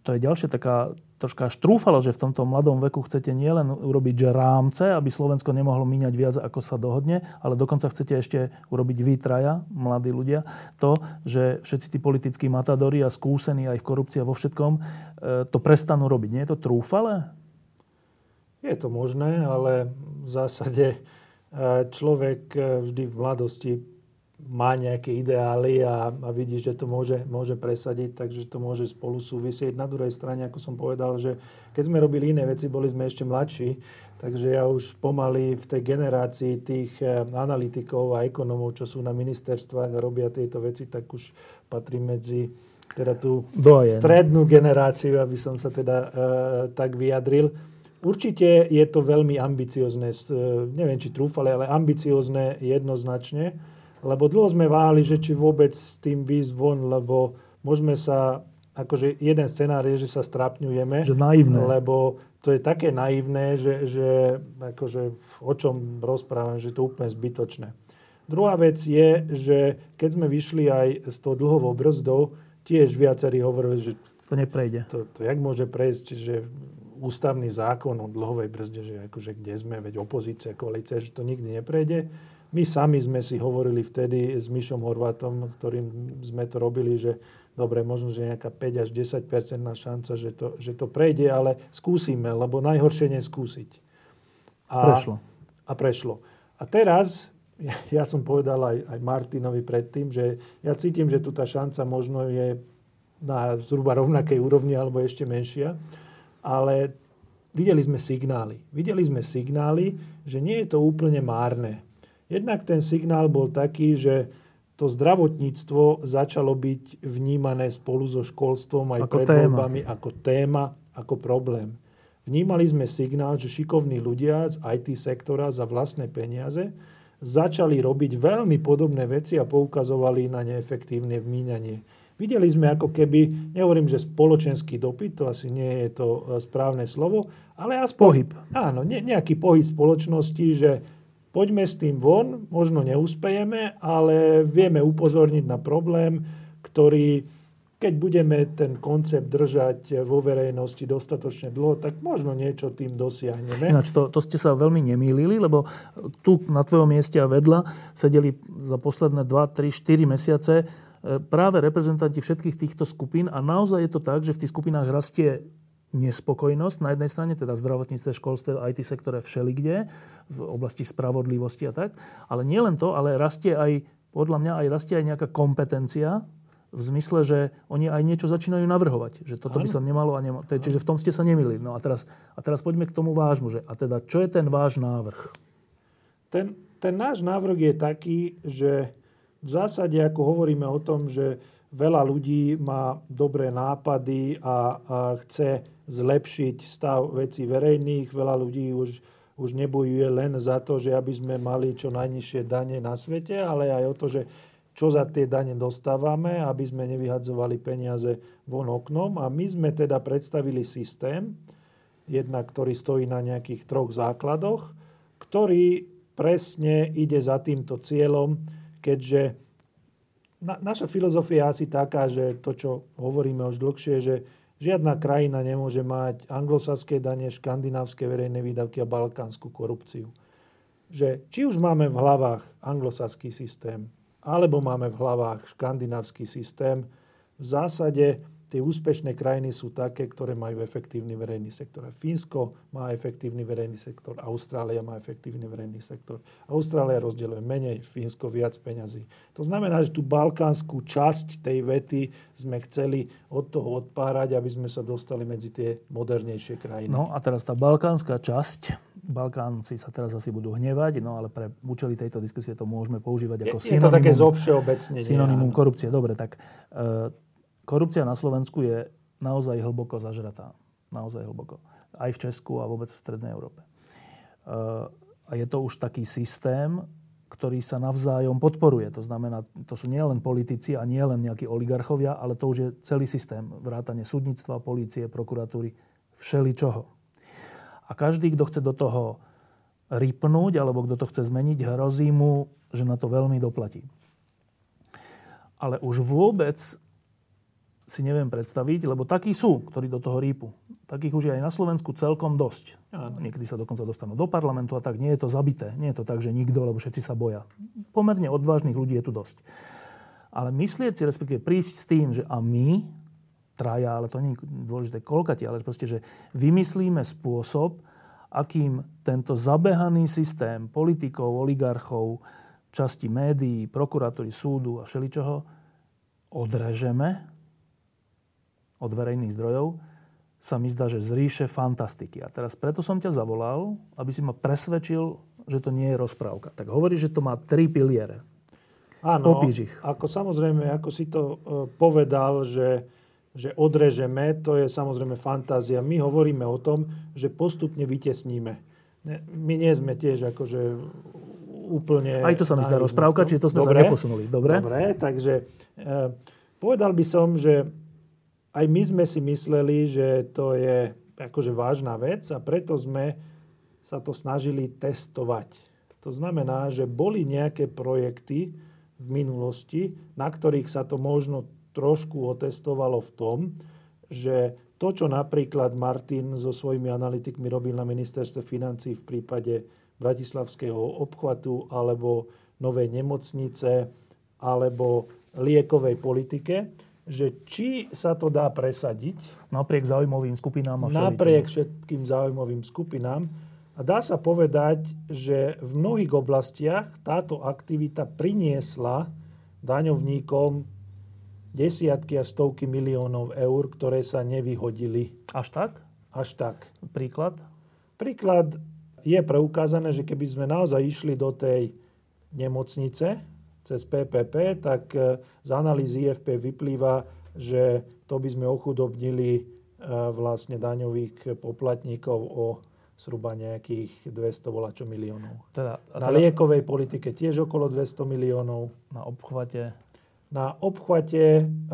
to je ďalšia taká troška štrúfalo, že v tomto mladom veku chcete nielen urobiť že rámce, aby Slovensko nemohlo míňať viac, ako sa dohodne, ale dokonca chcete ešte urobiť výtraja, mladí ľudia, to, že všetci tí politickí matadori a skúsení aj v korupcii a vo všetkom e, to prestanú robiť. Nie je to trúfale? Je to možné, ale v zásade e, človek e, vždy v mladosti má nejaké ideály a, a vidí, že to môže, môže presadiť, takže to môže spolu súvisieť. Na druhej strane, ako som povedal, že keď sme robili iné veci, boli sme ešte mladší, takže ja už pomaly v tej generácii tých eh, analytikov a ekonomov, čo sú na ministerstvách a robia tieto veci, tak už patrím medzi teda tú Dojen. strednú generáciu, aby som sa teda e, tak vyjadril. Určite je to veľmi ambiciozne, e, neviem či trúfale, ale ambiciozne jednoznačne lebo dlho sme váhali, že či vôbec s tým výjsť von, lebo môžeme sa, akože jeden scenár je, že sa strapňujeme. Že naivné. Lebo to je také naivné, že, že akože o čom rozprávam, že to je úplne zbytočné. Druhá vec je, že keď sme vyšli aj s tou dlhovou brzdou, tiež viacerí hovorili, že to neprejde. To, to jak môže prejsť, že ústavný zákon o dlhovej brzde, že akože kde sme, veď opozícia, koalícia, že to nikdy neprejde. My sami sme si hovorili vtedy s Mišom Horvátom, ktorým sme to robili, že dobre, možno, že nejaká 5 až 10 šanca, že to, že to prejde, ale skúsime, lebo najhoršie neskúsiť. A prešlo. A prešlo. A teraz, ja, ja som povedal aj, aj Martinovi predtým, že ja cítim, že tu tá šanca možno je na zhruba rovnakej úrovni alebo ešte menšia, ale videli sme signály. Videli sme signály, že nie je to úplne márne Jednak ten signál bol taký, že to zdravotníctvo začalo byť vnímané spolu so školstvom aj ako pred téma. voľbami ako téma, ako problém. Vnímali sme signál, že šikovní ľudia z IT sektora za vlastné peniaze začali robiť veľmi podobné veci a poukazovali na neefektívne vmíňanie. Videli sme ako keby, nehovorím, že spoločenský dopyt, to asi nie je to e, správne slovo, ale aspoň... Pohyb. Áno, ne, nejaký pohyb spoločnosti, že Poďme s tým von, možno neúspejeme, ale vieme upozorniť na problém, ktorý, keď budeme ten koncept držať vo verejnosti dostatočne dlho, tak možno niečo tým dosiahneme. Ináč, to, to ste sa veľmi nemýlili, lebo tu na tvojom mieste a vedľa sedeli za posledné 2, 3, 4 mesiace e, práve reprezentanti všetkých týchto skupín a naozaj je to tak, že v tých skupinách rastie nespokojnosť na jednej strane, teda v zdravotníctve, školstve, IT sektore všelikde, v oblasti spravodlivosti a tak. Ale nie len to, ale rastie aj, podľa mňa, aj rastie aj nejaká kompetencia v zmysle, že oni aj niečo začínajú navrhovať. Že toto by sa nemalo a nemalo. Čiže v tom ste sa nemili. No a teraz, a teraz poďme k tomu vášmu. Že, a teda, čo je ten váš návrh? Ten, ten náš návrh je taký, že v zásade, ako hovoríme o tom, že veľa ľudí má dobré nápady a, a chce zlepšiť stav vecí verejných. Veľa ľudí už, už nebojuje len za to, že aby sme mali čo najnižšie dane na svete, ale aj o to, že čo za tie dane dostávame, aby sme nevyhadzovali peniaze von oknom. A my sme teda predstavili systém, jednak ktorý stojí na nejakých troch základoch, ktorý presne ide za týmto cieľom, keďže na, naša filozofia je asi taká, že to, čo hovoríme už dlhšie, že Žiadna krajina nemôže mať anglosaské dane, škandinávske verejné výdavky a balkánsku korupciu. Že či už máme v hlavách anglosaský systém, alebo máme v hlavách škandinávsky systém, v zásade tie úspešné krajiny sú také, ktoré majú efektívny verejný sektor. Fínsko má efektívny verejný sektor, Austrália má efektívny verejný sektor. Austrália rozdeľuje menej, Fínsko viac peňazí. To znamená, že tú balkánsku časť tej vety sme chceli od toho odpárať, aby sme sa dostali medzi tie modernejšie krajiny. No a teraz tá balkánska časť, Balkánci sa teraz asi budú hnevať, no ale pre účely tejto diskusie to môžeme používať ako je, synonymum. Je to také zovšeobecnenie. Synonymum korupcie. Dobre, tak e, korupcia na Slovensku je naozaj hlboko zažratá. Naozaj hlboko. Aj v Česku a vôbec v Strednej Európe. Eh, a je to už taký systém, ktorý sa navzájom podporuje. To znamená, to sú nielen politici a nielen nejakí oligarchovia, ale to už je celý systém. Vrátanie súdnictva, polície, prokuratúry, všeličoho. A každý, kto chce do toho rypnúť, alebo kto to chce zmeniť, hrozí mu, že na to veľmi doplatí. Ale už vôbec si neviem predstaviť, lebo takí sú, ktorí do toho rýpu. Takých už je aj na Slovensku celkom dosť. Niekedy sa dokonca dostanú do parlamentu a tak. Nie je to zabité. Nie je to tak, že nikto, lebo všetci sa boja. Pomerne odvážnych ľudí je tu dosť. Ale myslieť si, respektíve prísť s tým, že a my, traja, ale to nie je dôležité koľkati, ale proste, že vymyslíme spôsob, akým tento zabehaný systém politikov, oligarchov, časti médií, prokuratúry, súdu a všeličoho odrežeme od verejných zdrojov, sa mi zdá, že z ríše fantastiky. A teraz preto som ťa zavolal, aby si ma presvedčil, že to nie je rozprávka. Tak hovorí, že to má tri piliere. Áno, Popíš ich. ako samozrejme, ako si to uh, povedal, že, že odrežeme, to je samozrejme fantázia. My hovoríme o tom, že postupne vytesníme. My nie sme tiež akože úplne... Aj to sa mi zdá rozprávka, čiže to sme Dobre. sa neposunuli. Dobre? Dobre, takže uh, povedal by som, že aj my sme si mysleli, že to je akože vážna vec a preto sme sa to snažili testovať. To znamená, že boli nejaké projekty v minulosti, na ktorých sa to možno trošku otestovalo v tom, že to, čo napríklad Martin so svojimi analytikmi robil na ministerstve financí v prípade Bratislavského obchvatu alebo novej nemocnice alebo liekovej politike, že či sa to dá presadiť. Napriek zaujímavým skupinám a. Napriek všetkým zaujímavým skupinám. A dá sa povedať, že v mnohých oblastiach táto aktivita priniesla daňovníkom desiatky a stovky miliónov eur, ktoré sa nevyhodili. Až tak? Až tak. Príklad? Príklad je preukázané, že keby sme naozaj išli do tej nemocnice, cez PPP, tak e, z analýzy IFP vyplýva, že to by sme ochudobnili e, vlastne daňových poplatníkov o zhruba nejakých 200 volačo miliónov. Teda, na teda, liekovej politike tiež okolo 200 miliónov. Na obchvate? Na obchvate e,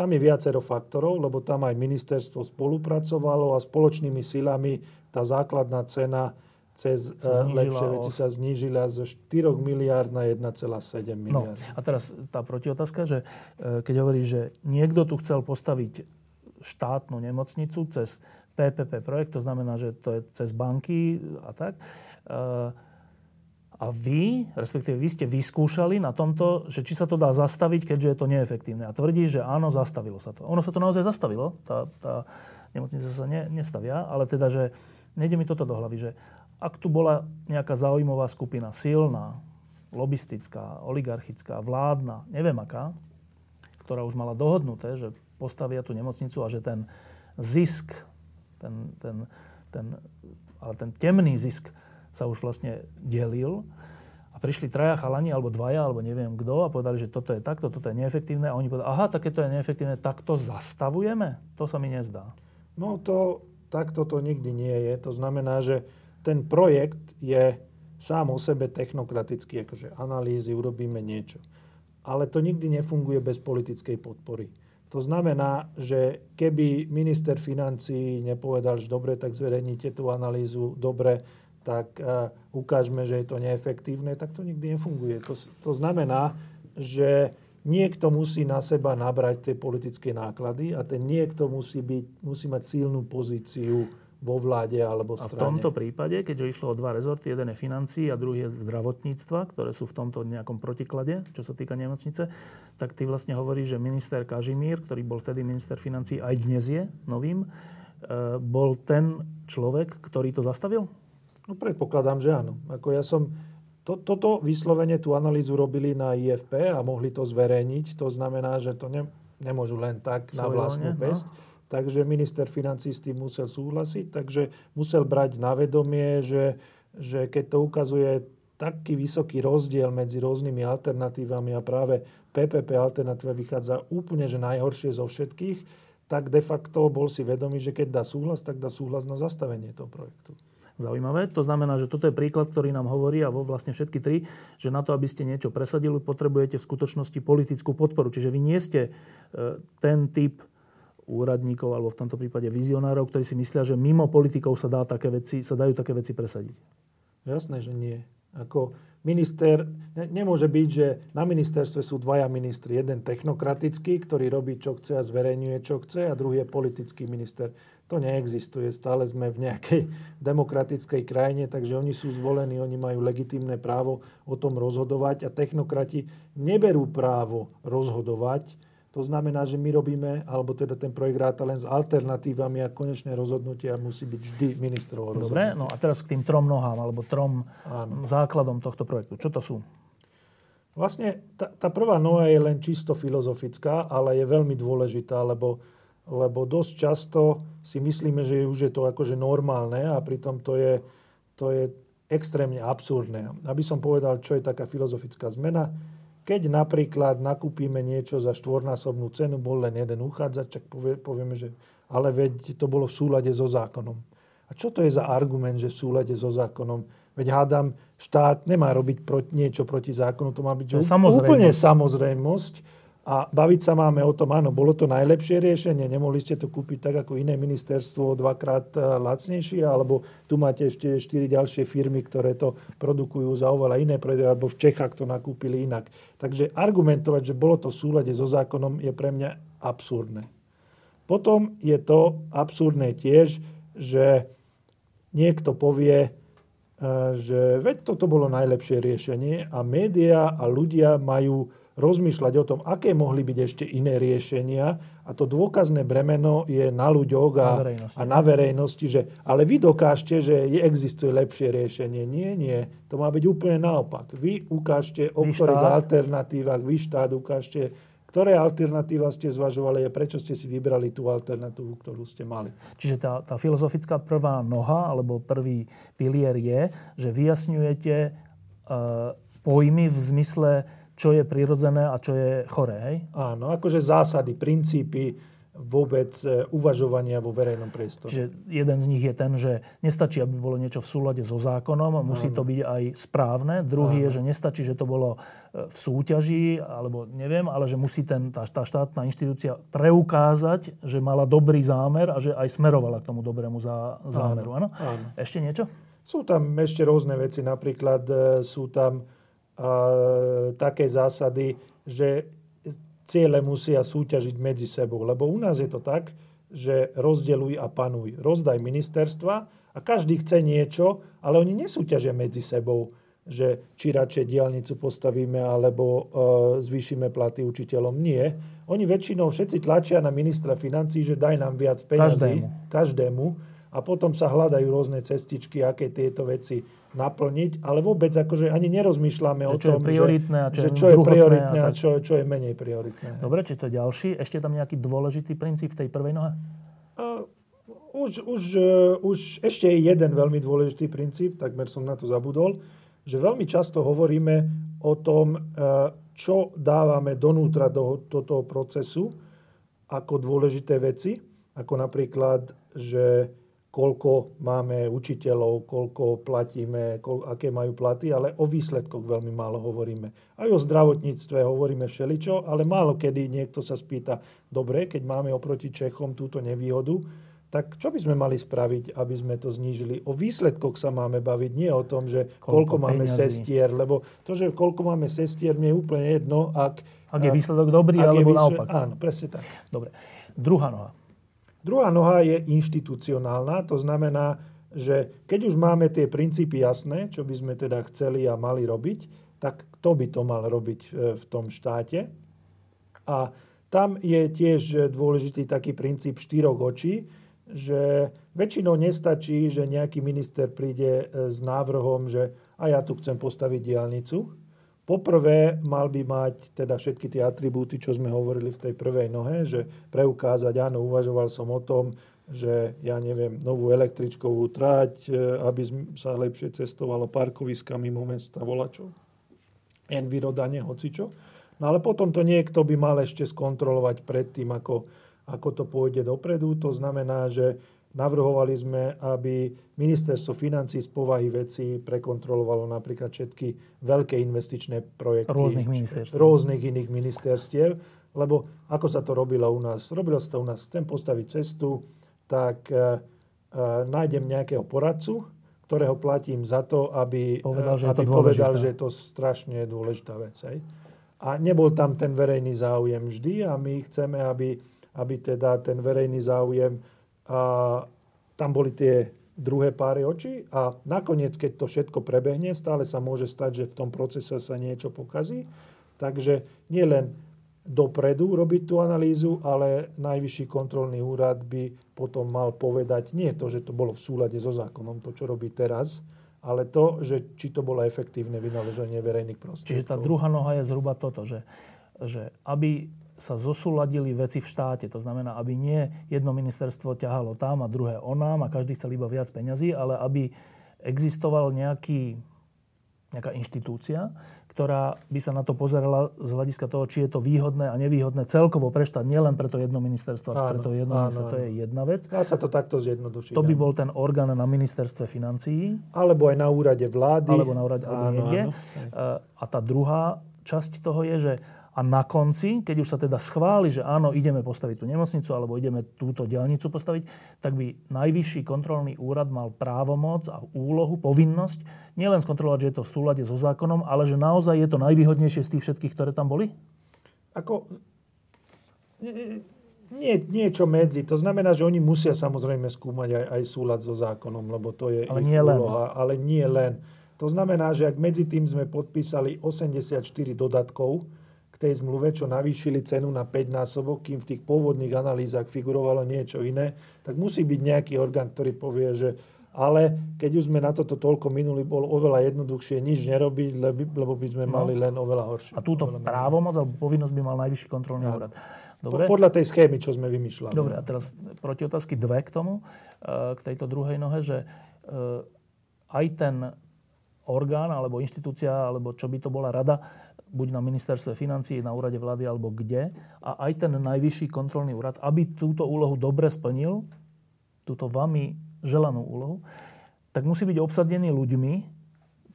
tam je viacero faktorov, lebo tam aj ministerstvo spolupracovalo a spoločnými silami tá základná cena cez uh, lepšie veci sa znížila zo 4 miliard na 1,7 miliard. No, a teraz tá protiotázka, že uh, keď hovorí, že niekto tu chcel postaviť štátnu nemocnicu cez PPP projekt, to znamená, že to je cez banky a tak. Uh, a vy, respektíve vy ste vyskúšali na tomto, že či sa to dá zastaviť, keďže je to neefektívne. A tvrdí, že áno, zastavilo sa to. Ono sa to naozaj zastavilo, tá, tá nemocnica sa ne, nestavia, ale teda, že nejde mi toto do hlavy, že ak tu bola nejaká zaujímavá skupina, silná, lobistická, oligarchická, vládna, neviem aká, ktorá už mala dohodnuté, že postavia tú nemocnicu a že ten zisk, ten, ten, ten, ale ten temný zisk sa už vlastne delil a prišli traja chalani, alebo dvaja, alebo neviem kto a povedali, že toto je takto, toto je neefektívne a oni povedali, aha, takéto je neefektívne, tak to zastavujeme? To sa mi nezdá. No to, takto to nikdy nie je. To znamená, že ten projekt je sám o sebe technokratický, akože analýzy, urobíme niečo. Ale to nikdy nefunguje bez politickej podpory. To znamená, že keby minister financí nepovedal, že dobre, tak zverejnite tú analýzu, dobre, tak uh, ukážme, že je to neefektívne, tak to nikdy nefunguje. To, to znamená, že niekto musí na seba nabrať tie politické náklady a ten niekto musí, byť, musí mať silnú pozíciu vo vláde alebo v A v strane. tomto prípade, keďže išlo o dva rezorty, jeden je financií a druhý je zdravotníctva, ktoré sú v tomto nejakom protiklade, čo sa týka nemocnice, tak ty vlastne hovoríš, že minister Kažimír, ktorý bol vtedy minister financií, aj dnes je novým, e, bol ten človek, ktorý to zastavil? No predpokladám, že áno. Ako ja som, to, toto vyslovene tú analýzu robili na IFP a mohli to zverejniť. To znamená, že to ne, nemôžu len tak na Svojvoľne, vlastnú no. Takže minister financí s tým musel súhlasiť, takže musel brať na vedomie, že, že keď to ukazuje taký vysoký rozdiel medzi rôznymi alternatívami a práve PPP alternatíva vychádza úplne že najhoršie zo všetkých, tak de facto bol si vedomý, že keď dá súhlas, tak dá súhlas na zastavenie toho projektu. Zaujímavé. To znamená, že toto je príklad, ktorý nám hovorí, a vo vlastne všetky tri, že na to, aby ste niečo presadili, potrebujete v skutočnosti politickú podporu. Čiže vy nie ste e, ten typ úradníkov, alebo v tomto prípade vizionárov, ktorí si myslia, že mimo politikov sa, dá také veci, sa dajú také veci presadiť. Jasné, že nie. Ako minister, ne, nemôže byť, že na ministerstve sú dvaja ministri. Jeden technokratický, ktorý robí, čo chce a zverejňuje, čo chce, a druhý je politický minister. To neexistuje. Stále sme v nejakej demokratickej krajine, takže oni sú zvolení, oni majú legitímne právo o tom rozhodovať a technokrati neberú právo rozhodovať. To znamená, že my robíme, alebo teda ten projekt ráta len s alternatívami a konečné rozhodnutia musí byť vždy ministrov Dobre, no a teraz k tým trom nohám, alebo trom Áno. základom tohto projektu. Čo to sú? Vlastne tá, tá prvá noha je len čisto filozofická, ale je veľmi dôležitá, lebo, lebo dosť často si myslíme, že už je to akože normálne a pritom to je, to je extrémne absurdné. Aby som povedal, čo je taká filozofická zmena, keď napríklad nakúpime niečo za štvornásobnú cenu, bol len jeden uchádzač, tak povie, povieme, že ale veď to bolo v súlade so zákonom. A čo to je za argument, že v súlade so zákonom? Veď hádam, štát nemá robiť proti, niečo proti zákonu, to má byť že samozrejmosť. úplne samozrejmosť. A baviť sa máme o tom, áno, bolo to najlepšie riešenie, nemohli ste to kúpiť tak ako iné ministerstvo dvakrát eh, lacnejšie, alebo tu máte ešte štyri ďalšie firmy, ktoré to produkujú za oveľa iné projekty, alebo v Čechách to nakúpili inak. Takže argumentovať, že bolo to v súlade so zákonom, je pre mňa absurdné. Potom je to absurdné tiež, že niekto povie, eh, že veď toto bolo najlepšie riešenie a médiá a ľudia majú rozmýšľať o tom, aké mohli byť ešte iné riešenia a to dôkazné bremeno je na ľuďoch a Na verejnosti. a na verejnosti, že ale vy dokážte, že je, existuje lepšie riešenie. Nie, nie. To má byť úplne naopak. Vy ukážte, o Vy ktorých štát. alternatívach, vy štát ukážte, ktoré alternatíva ste zvažovali a prečo ste si vybrali tú alternatívu, ktorú ste mali. Čiže tá, tá filozofická prvá noha, alebo prvý pilier je, že vyjasňujete e, pojmy v zmysle, čo je prirodzené a čo je choré. Hej? Áno, akože zásady, princípy vôbec e, uvažovania vo verejnom priestore. Čiže jeden z nich je ten, že nestačí, aby bolo niečo v súlade so zákonom, musí to byť aj správne. Druhý je, že nestačí, že to bolo e, v súťaži, alebo neviem, ale že musí ten, tá, tá štátna inštitúcia preukázať, že mala dobrý zámer a že aj smerovala k tomu dobrému zá, zámeru. Áno? áno. Ešte niečo? Sú tam ešte rôzne veci, napríklad e, sú tam také zásady, že ciele musia súťažiť medzi sebou. Lebo u nás je to tak, že rozdeluj a panuj. Rozdaj ministerstva a každý chce niečo, ale oni nesúťažia medzi sebou, že či radšej diálnicu postavíme alebo e, zvýšime platy učiteľom. Nie. Oni väčšinou všetci tlačia na ministra financí, že daj nám viac peňazí Každému. každému a potom sa hľadajú rôzne cestičky, aké tieto veci naplniť, ale vôbec akože ani nerozmýšľame o Že je tom, a že, čo že je čo je prioritné a čo, čo je menej prioritné. Dobre, či to je ďalší? Ešte je tam nejaký dôležitý princíp v tej prvej nohe? A už, už, e, už ešte je jeden veľmi dôležitý princíp, takmer som na to zabudol, že veľmi často hovoríme o tom, e, čo dávame donútra do, do toho procesu ako dôležité veci, ako napríklad, že koľko máme učiteľov, koľko platíme, koľ, aké majú platy, ale o výsledkoch veľmi málo hovoríme. Aj o zdravotníctve hovoríme všeličo, ale málo kedy niekto sa spýta, dobre, keď máme oproti Čechom túto nevýhodu, tak čo by sme mali spraviť, aby sme to znížili? O výsledkoch sa máme baviť, nie o tom, že Koľko koľko, máme peňazí. sestier, lebo to, že koľko máme sestier, mne je úplne jedno, ak... Ak je výsledok dobrý, ak je alebo výsled- naopak. Áno, presne tak. Dobre. Druhá noha. Druhá noha je inštitucionálna, to znamená, že keď už máme tie princípy jasné, čo by sme teda chceli a mali robiť, tak kto by to mal robiť e, v tom štáte? A tam je tiež dôležitý taký princíp štyroch očí, že väčšinou nestačí, že nejaký minister príde e, s návrhom, že a ja tu chcem postaviť diálnicu. Poprvé mal by mať teda všetky tie atribúty, čo sme hovorili v tej prvej nohe, že preukázať, áno, uvažoval som o tom, že ja neviem, novú električkovú trať, e, aby sa lepšie cestovalo parkoviska mimo mesta, volačo, envirodanie, hocičo. No ale potom to niekto by mal ešte skontrolovať predtým, ako, ako to pôjde dopredu. To znamená, že Navrhovali sme, aby ministerstvo financí z povahy veci prekontrolovalo napríklad všetky veľké investičné projekty. Rôznych ministerstiev. Rôznych iných ministerstiev. Lebo ako sa to robilo u nás? Robilo sa to u nás. Chcem postaviť cestu, tak e, e, nájdem nejakého poradcu, ktorého platím za to, aby povedal, že, aby je, to povedal, že je to strašne dôležitá vec. Hej. A nebol tam ten verejný záujem vždy a my chceme, aby, aby teda ten verejný záujem a tam boli tie druhé páry očí a nakoniec, keď to všetko prebehne, stále sa môže stať, že v tom procese sa niečo pokazí. Takže nie len dopredu robiť tú analýzu, ale najvyšší kontrolný úrad by potom mal povedať nie to, že to bolo v súlade so zákonom, to, čo robí teraz, ale to, že či to bolo efektívne vynaloženie verejných prostriedkov. Čiže tá druhá noha je zhruba toto, že, že aby sa zosúladili veci v štáte. To znamená, aby nie jedno ministerstvo ťahalo tam a druhé onám a každý chcel iba viac peňazí, ale aby existoval nejaký, nejaká inštitúcia, ktorá by sa na to pozerala z hľadiska toho, či je to výhodné a nevýhodné celkovo pre štát, nielen pre to jedno ministerstvo, ale pre to jedno áno, ministerstvo. To je jedna vec. Dá sa to takto zjednodušiť. To by bol ten orgán na ministerstve financií. Alebo aj na úrade vlády. Alebo na úrade, alebo niekde. Áno. A tá druhá časť toho je, že a na konci, keď už sa teda schváli, že áno, ideme postaviť tú nemocnicu alebo ideme túto diálnicu postaviť, tak by najvyšší kontrolný úrad mal právomoc a úlohu, povinnosť nielen skontrolovať, že je to v súlade so zákonom, ale že naozaj je to najvýhodnejšie z tých všetkých, ktoré tam boli? Ako... Nie, niečo medzi. To znamená, že oni musia samozrejme skúmať aj, aj súlad so zákonom, lebo to je ale ich nie úloha. Len. Ale nie len. To znamená, že ak medzi tým sme podpísali 84 dodatkov, tej zmluve, čo navýšili cenu na 5 násobok, kým v tých pôvodných analýzach figurovalo niečo iné, tak musí byť nejaký orgán, ktorý povie, že ale keď už sme na toto toľko minuli, bol oveľa jednoduchšie nič nerobiť, lebo by sme no. mali len oveľa horšie. A túto právomoc alebo povinnosť by mal najvyšší kontrolný ja. úrad. Dobre? Podľa tej schémy, čo sme vymýšľali. Dobre, a teraz proti otázky dve k tomu, eh, k tejto druhej nohe, že eh, aj ten orgán alebo inštitúcia, alebo čo by to bola rada, buď na ministerstve financí, na úrade vlády alebo kde. A aj ten najvyšší kontrolný úrad, aby túto úlohu dobre splnil, túto vami želanú úlohu, tak musí byť obsadený ľuďmi,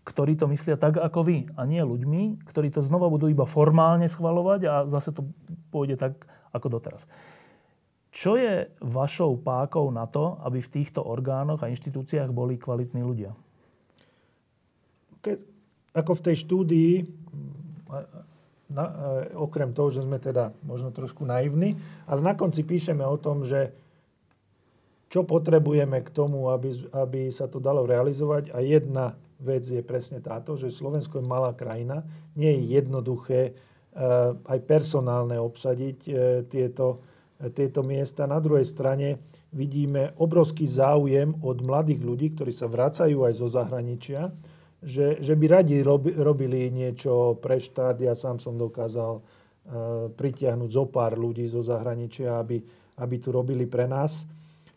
ktorí to myslia tak ako vy. A nie ľuďmi, ktorí to znova budú iba formálne schvalovať a zase to pôjde tak ako doteraz. Čo je vašou pákou na to, aby v týchto orgánoch a inštitúciách boli kvalitní ľudia? Keď, ako v tej štúdii na, e, okrem toho, že sme teda možno trošku naivní, ale na konci píšeme o tom, že čo potrebujeme k tomu, aby, aby sa to dalo realizovať. A jedna vec je presne táto, že Slovensko je malá krajina. Nie je jednoduché e, aj personálne obsadiť e, tieto, tieto miesta. Na druhej strane vidíme obrovský záujem od mladých ľudí, ktorí sa vracajú aj zo zahraničia že, že by radi robili niečo pre štát. Ja sám som dokázal uh, pritiahnuť zo pár ľudí zo zahraničia, aby, aby tu robili pre nás.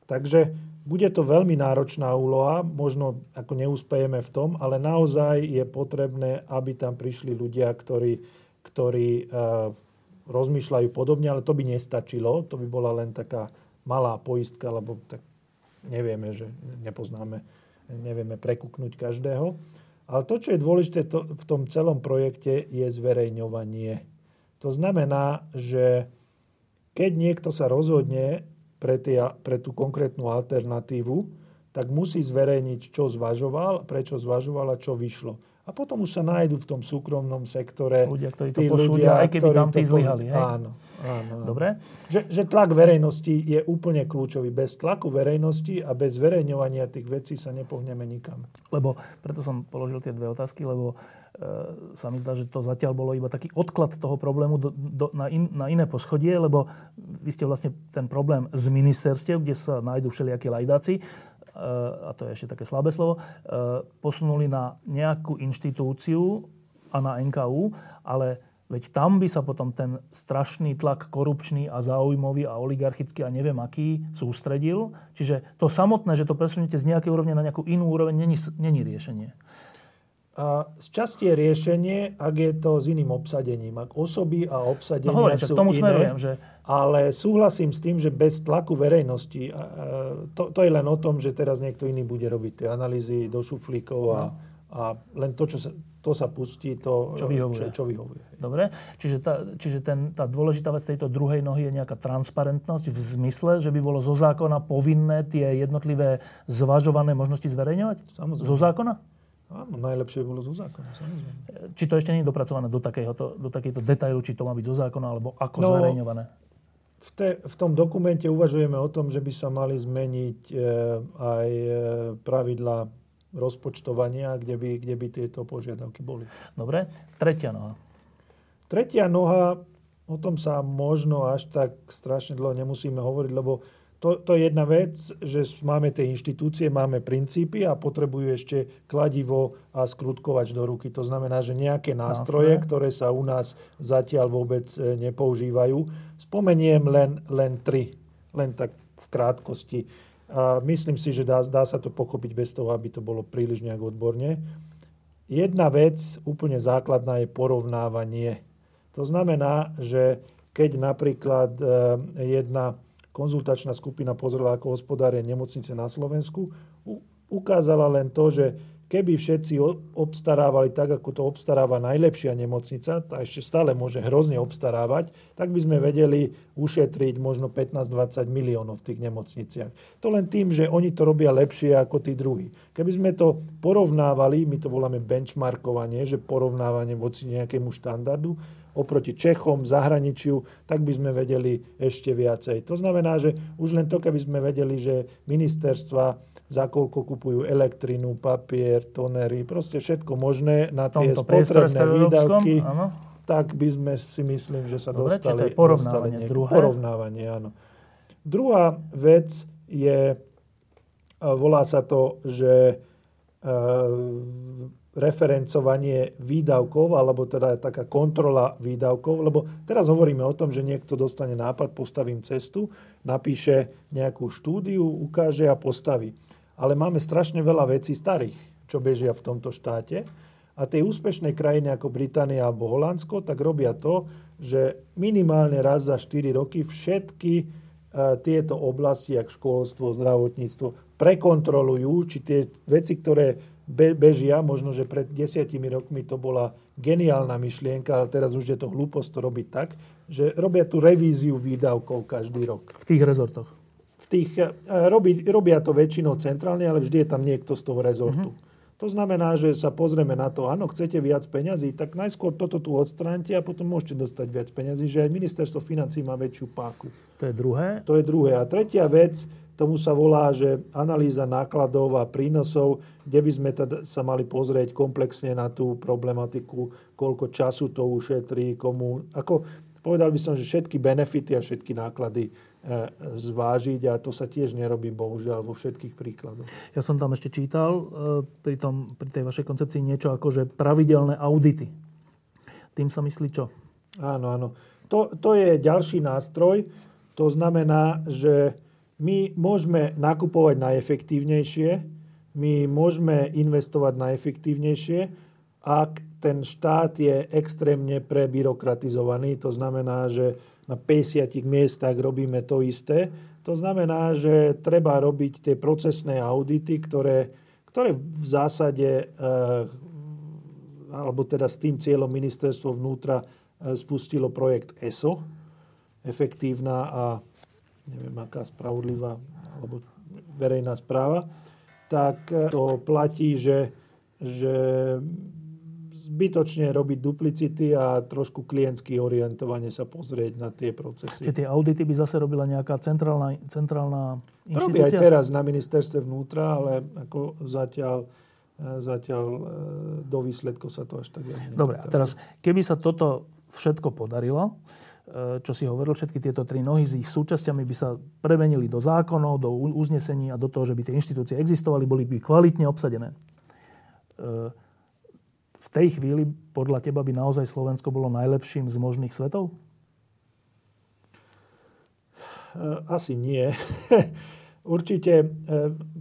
Takže bude to veľmi náročná úloha, možno ako neúspejeme v tom, ale naozaj je potrebné, aby tam prišli ľudia, ktorí, ktorí uh, rozmýšľajú podobne, ale to by nestačilo. To by bola len taká malá poistka, lebo tak nevieme, že nepoznáme, nevieme prekúknuť každého. Ale to, čo je dôležité to, v tom celom projekte, je zverejňovanie. To znamená, že keď niekto sa rozhodne pre, tie, pre tú konkrétnu alternatívu, tak musí zverejniť, čo zvažoval, prečo zvažoval a čo vyšlo. A potom už sa nájdú v tom súkromnom sektore ľudia, ktorí to posúdia, aj keby tam tí zlyhali. Hej? Áno, áno. Dobre. Že, že tlak verejnosti je úplne kľúčový. Bez tlaku verejnosti a bez verejňovania tých vecí sa nepohneme nikam. Lebo, preto som položil tie dve otázky, lebo e, sa mi zdá, že to zatiaľ bolo iba taký odklad toho problému do, do, na, in, na iné poschodie, lebo vy ste vlastne ten problém z ministerstiev, kde sa nájdú všelijakí lajdáci, a to je ešte také slabé slovo, posunuli na nejakú inštitúciu a na NKU, ale veď tam by sa potom ten strašný tlak korupčný a záujmový a oligarchický a neviem aký sústredil. Čiže to samotné, že to presunete z nejakej úrovne na nejakú inú úroveň, není, není riešenie. A z časti je riešenie, ak je to s iným obsadením. Ak osoby a obsadenia no, hovorím, sú tomu iné, smerujem, že... ale súhlasím s tým, že bez tlaku verejnosti, to, to je len o tom, že teraz niekto iný bude robiť tie analýzy do šuflíkov a, no. a len to, čo sa, to sa pustí, to, čo vyhovuje. Čo, čo vyhovuje. Dobre, čiže, tá, čiže ten, tá dôležitá vec tejto druhej nohy je nejaká transparentnosť v zmysle, že by bolo zo zákona povinné tie jednotlivé zvažované možnosti zverejňovať? Samozrejme. Zo zákona? Áno, najlepšie bolo zo zákona, samozrejme. Či to ešte nie je dopracované do, takéhoto, do takejto detailu, či to má byť zo zákona, alebo ako no, zverejňované? V, te, v tom dokumente uvažujeme o tom, že by sa mali zmeniť e, aj e, pravidla rozpočtovania, kde by, kde by tieto požiadavky boli. Dobre. Tretia noha. Tretia noha, o tom sa možno až tak strašne dlho nemusíme hovoriť, lebo to, to je jedna vec, že máme tie inštitúcie, máme princípy a potrebujú ešte kladivo a skrutkovač do ruky. To znamená, že nejaké nástroje, nástroje, ktoré sa u nás zatiaľ vôbec e, nepoužívajú. Spomeniem len, len tri, len tak v krátkosti. A myslím si, že dá, dá sa to pochopiť bez toho, aby to bolo príliš nejak odborne. Jedna vec, úplne základná, je porovnávanie. To znamená, že keď napríklad e, jedna konzultačná skupina pozrela, ako hospodária nemocnice na Slovensku, ukázala len to, že keby všetci obstarávali tak, ako to obstaráva najlepšia nemocnica, tá ešte stále môže hrozne obstarávať, tak by sme vedeli ušetriť možno 15-20 miliónov v tých nemocniciach. To len tým, že oni to robia lepšie ako tí druhí. Keby sme to porovnávali, my to voláme benchmarkovanie, že porovnávanie voci nejakému štandardu, oproti Čechom, zahraničiu, tak by sme vedeli ešte viacej. To znamená, že už len to, keby sme vedeli, že ministerstva za koľko kupujú elektrinu, papier, tonery, proste všetko možné na tie spotrebné výdavky, tak by sme si myslím, že sa Dobre, dostali... Porovnávanie. Dostali druhé? Porovnávanie, áno. Druhá vec je, volá sa to, že referencovanie výdavkov, alebo teda taká kontrola výdavkov, lebo teraz hovoríme o tom, že niekto dostane nápad, postavím cestu, napíše nejakú štúdiu, ukáže a postaví. Ale máme strašne veľa vecí starých, čo bežia v tomto štáte. A tie úspešné krajiny ako Británia alebo Holandsko, tak robia to, že minimálne raz za 4 roky všetky e, tieto oblasti, ako školstvo, zdravotníctvo, prekontrolujú, či tie veci, ktoré be, bežia. Možno, že pred desiatimi rokmi to bola geniálna myšlienka, ale teraz už je to hlúposť to robiť tak, že robia tú revíziu výdavkov každý rok. V tých rezortoch? V tých, e, robí, robia to väčšinou centrálne, ale vždy je tam niekto z toho rezortu. Mm-hmm. To znamená, že sa pozrieme na to, áno, chcete viac peňazí, tak najskôr toto tu odstránte a potom môžete dostať viac peňazí, že aj ministerstvo financí má väčšiu páku. To je druhé? To je druhé. A tretia vec, Tomu sa volá, že analýza nákladov a prínosov, kde by sme teda sa mali pozrieť komplexne na tú problematiku, koľko času to ušetrí, komu... Ako, povedal by som, že všetky benefity a všetky náklady zvážiť a to sa tiež nerobí bohužiaľ vo všetkých príkladoch. Ja som tam ešte čítal e, pri, tom, pri tej vašej koncepcii niečo ako, že pravidelné audity. Tým sa myslí čo? Áno, áno. To, to je ďalší nástroj. To znamená, že my môžeme nakupovať najefektívnejšie, my môžeme investovať najefektívnejšie, ak ten štát je extrémne prebyrokratizovaný, to znamená, že na 50 miestach robíme to isté. To znamená, že treba robiť tie procesné audity, ktoré, ktoré v zásade, eh, alebo teda s tým cieľom ministerstvo vnútra eh, spustilo projekt ESO, efektívna a neviem aká spravodlivá alebo verejná správa, tak to platí, že, že zbytočne robiť duplicity a trošku klientsky orientovane sa pozrieť na tie procesy. Čiže tie audity by zase robila nejaká centrálna, centrálna inštitúcia? Robí aj teraz na ministerstve vnútra, ale ako zatiaľ, e, zatiaľ e, do výsledkov sa to až tak... Dobre, a teraz, keby sa toto všetko podarilo, e, čo si hovoril, všetky tieto tri nohy s ich súčasťami by sa premenili do zákonov, do uznesení a do toho, že by tie inštitúcie existovali, boli by kvalitne obsadené v tej chvíli podľa teba by naozaj Slovensko bolo najlepším z možných svetov? Eh, asi nie. Určite, eh,